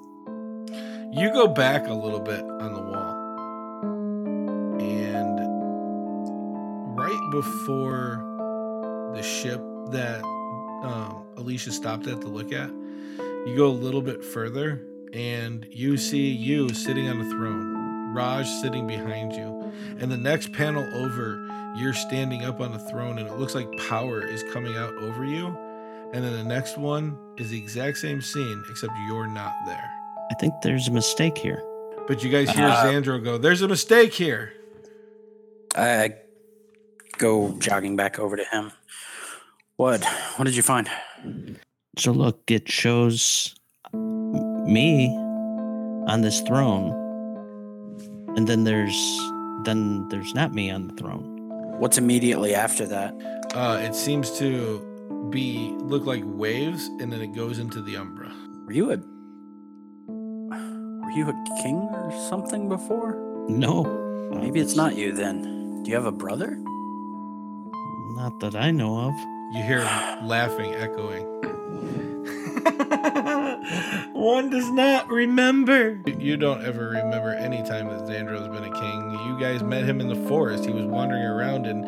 You go back a little bit on the wall. And right before the ship that um, Alicia stopped at to look at, you go a little bit further and you see you sitting on a throne, Raj sitting behind you. And the next panel over, you're standing up on a throne and it looks like power is coming out over you. And then the next one is the exact same scene, except you're not there. I think there's a mistake here. But you guys hear Uh, Xandro go, There's a mistake here. I go jogging back over to him. What? What did you find? So look, it shows me on this throne, and then there's then there's not me on the throne. What's immediately after that? Uh, it seems to be look like waves, and then it goes into the Umbra. Were you a Were you a king or something before? No, Maybe it's not you then. Do you have a brother? Not that I know of. You hear laughing, echoing. One does not remember. You don't ever remember any time that Xandro's been a king. You guys met him in the forest. He was wandering around in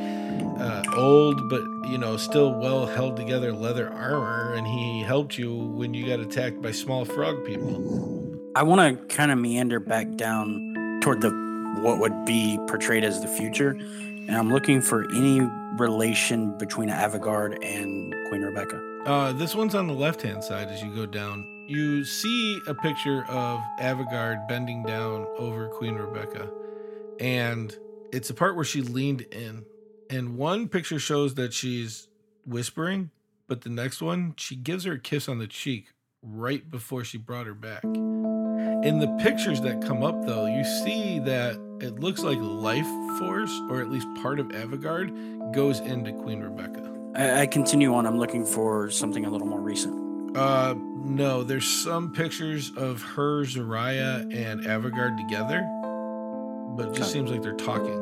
uh, old, but you know, still well held together leather armor, and he helped you when you got attacked by small frog people. I want to kind of meander back down toward the what would be portrayed as the future, and I'm looking for any relation between Avigard and Queen Rebecca. Uh, this one's on the left hand side as you go down. You see a picture of Avigard bending down over Queen Rebecca, and it's a part where she leaned in. And one picture shows that she's whispering, but the next one, she gives her a kiss on the cheek right before she brought her back. In the pictures that come up, though, you see that it looks like life force, or at least part of Avigard, goes into Queen Rebecca. I, I continue on. I'm looking for something a little more recent. Uh, no, there's some pictures of her, Zariah, and Avigard together, but it just seems like they're talking.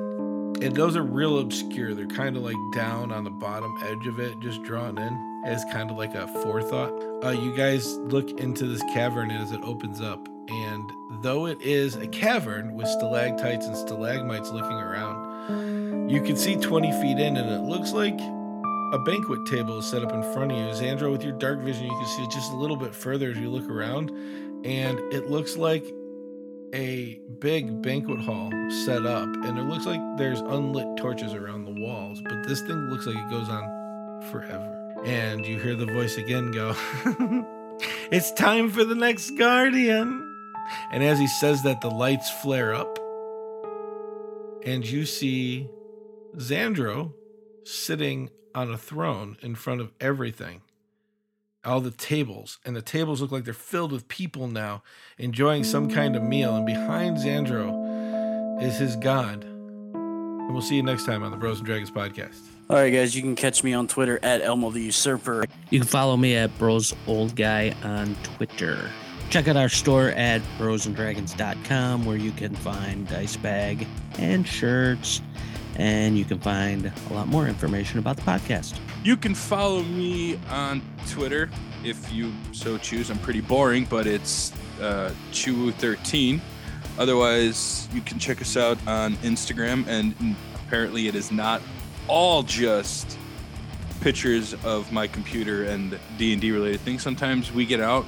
And those are real obscure. They're kind of like down on the bottom edge of it, just drawn in as kind of like a forethought. Uh, you guys look into this cavern as it opens up, and though it is a cavern with stalactites and stalagmites looking around, you can see 20 feet in, and it looks like a banquet table is set up in front of you. Xandro, with your dark vision, you can see just a little bit further as you look around, and it looks like a big banquet hall set up, and it looks like there's unlit torches around the walls, but this thing looks like it goes on forever. And you hear the voice again go, It's time for the next guardian. And as he says that, the lights flare up, and you see Xandro sitting on a throne in front of everything. All the tables, and the tables look like they're filled with people now enjoying some kind of meal. And behind Xandro is his god. And we'll see you next time on the Bros and Dragons podcast. All right, guys, you can catch me on Twitter at Elmo the Usurper. You can follow me at Bros Old Guy on Twitter. Check out our store at brosanddragons.com where you can find dice bag and shirts, and you can find a lot more information about the podcast. You can follow me on Twitter if you so choose. I'm pretty boring, but it's uh, Chewu13. Otherwise, you can check us out on Instagram, and apparently, it is not all just pictures of my computer and D and D related things. Sometimes we get out,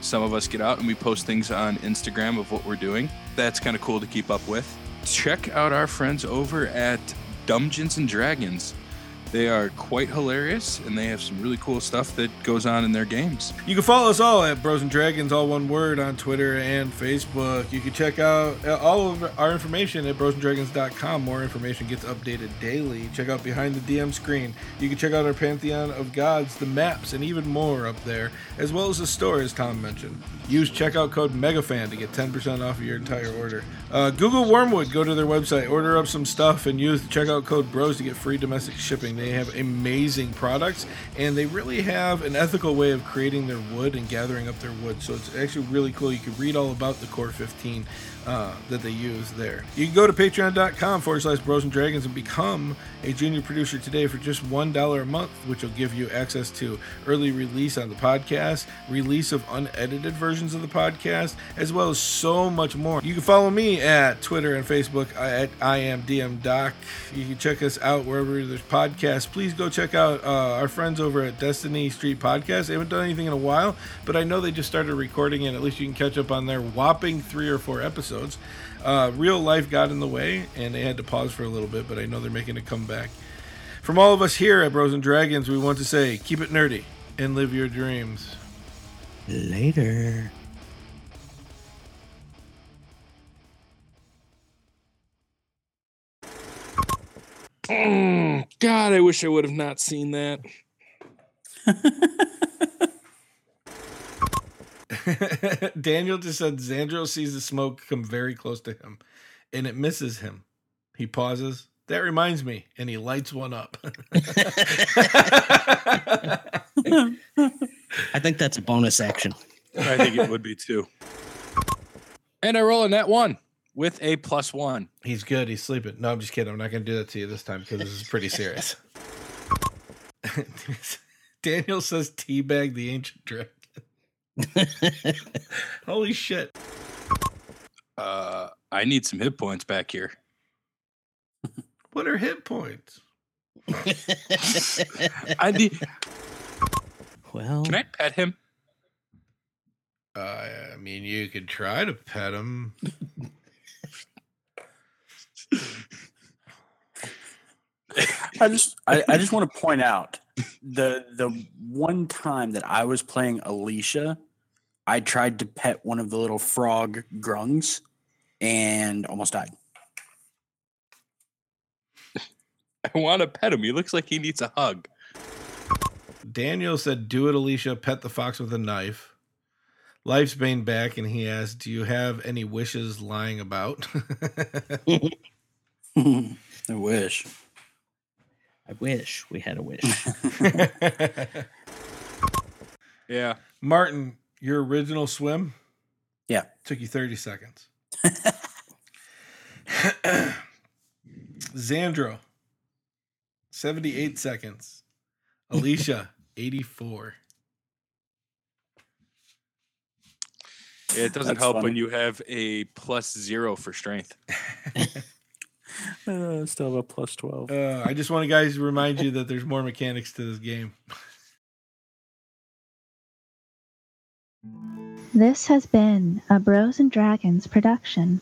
some of us get out, and we post things on Instagram of what we're doing. That's kind of cool to keep up with. Check out our friends over at Dungeons and Dragons They are quite hilarious, and they have some really cool stuff that goes on in their games. You can follow us all at Bros and Dragons, all one word, on Twitter and Facebook. You can check out uh, all of our information at brosanddragons.com. More information gets updated daily. Check out behind the DM screen. You can check out our Pantheon of Gods, the maps, and even more up there, as well as the store, as Tom mentioned. Use checkout code MEGAFAN to get 10% off of your entire order. Uh, Google Wyrmwood, go to their website, order up some stuff, and use the checkout code BROS to get free domestic shipping. They have amazing products, and they really have an ethical way of creating their wood and gathering up their wood. So it's actually really cool. You can read all about the Core 15 uh, that they use there. You can go to patreon.com forward slash bros and dragons and become a junior producer today for just $1 a month, which will give you access to early release on the podcast, release of unedited versions of the podcast, as well as so much more. You can follow me at Twitter and Facebook at I am DM Doc. You can check us out wherever there's podcasts. Please go check out uh, our friends over at Destiny Street Podcast. They haven't done anything in a while, but I know they just started recording it. At least you can catch up on their whopping three or four episodes. Uh, real life got in the way, and they had to pause for a little bit, but I know they're making a comeback. From all of us here at Bros and Dragons, we want to say keep it nerdy and live your dreams. Later. Mm, God, I wish I would have not seen that. Daniel just said Xandro sees the smoke come very close to him and it misses him. He pauses. That reminds me, and he lights one up. I think that's a bonus action. I think it would be too. And I roll a net one with a plus one. He's good. He's sleeping. No, I'm just kidding. I'm not going to do that to you this time because this is pretty serious. Daniel says teabag the ancient dragon. Holy shit. Uh, I need some hit points back here. What are hit points? I need. well, Can I pet him? Uh, I mean, you could try to pet him. I just I, I just want to point out the the one time that I was playing Alicia, I tried to pet one of the little frog grungs and almost died. I want to pet him. He looks like he needs a hug. Daniel said, Do it, Alicia. Pet the fox with a knife. Life's Bane back, and he asked, Do you have any wishes lying about? I wish. I wish we had a wish. Yeah. Martin, your original swim? Yeah. Took you 30 seconds. Xandro, 78 seconds. Alicia, 84. It doesn't That's help funny. when you have a plus zero for strength. Uh, still have a plus twelve. Uh, I just want to guys remind you that there's more mechanics to this game. This has been a Bros and Dragons production.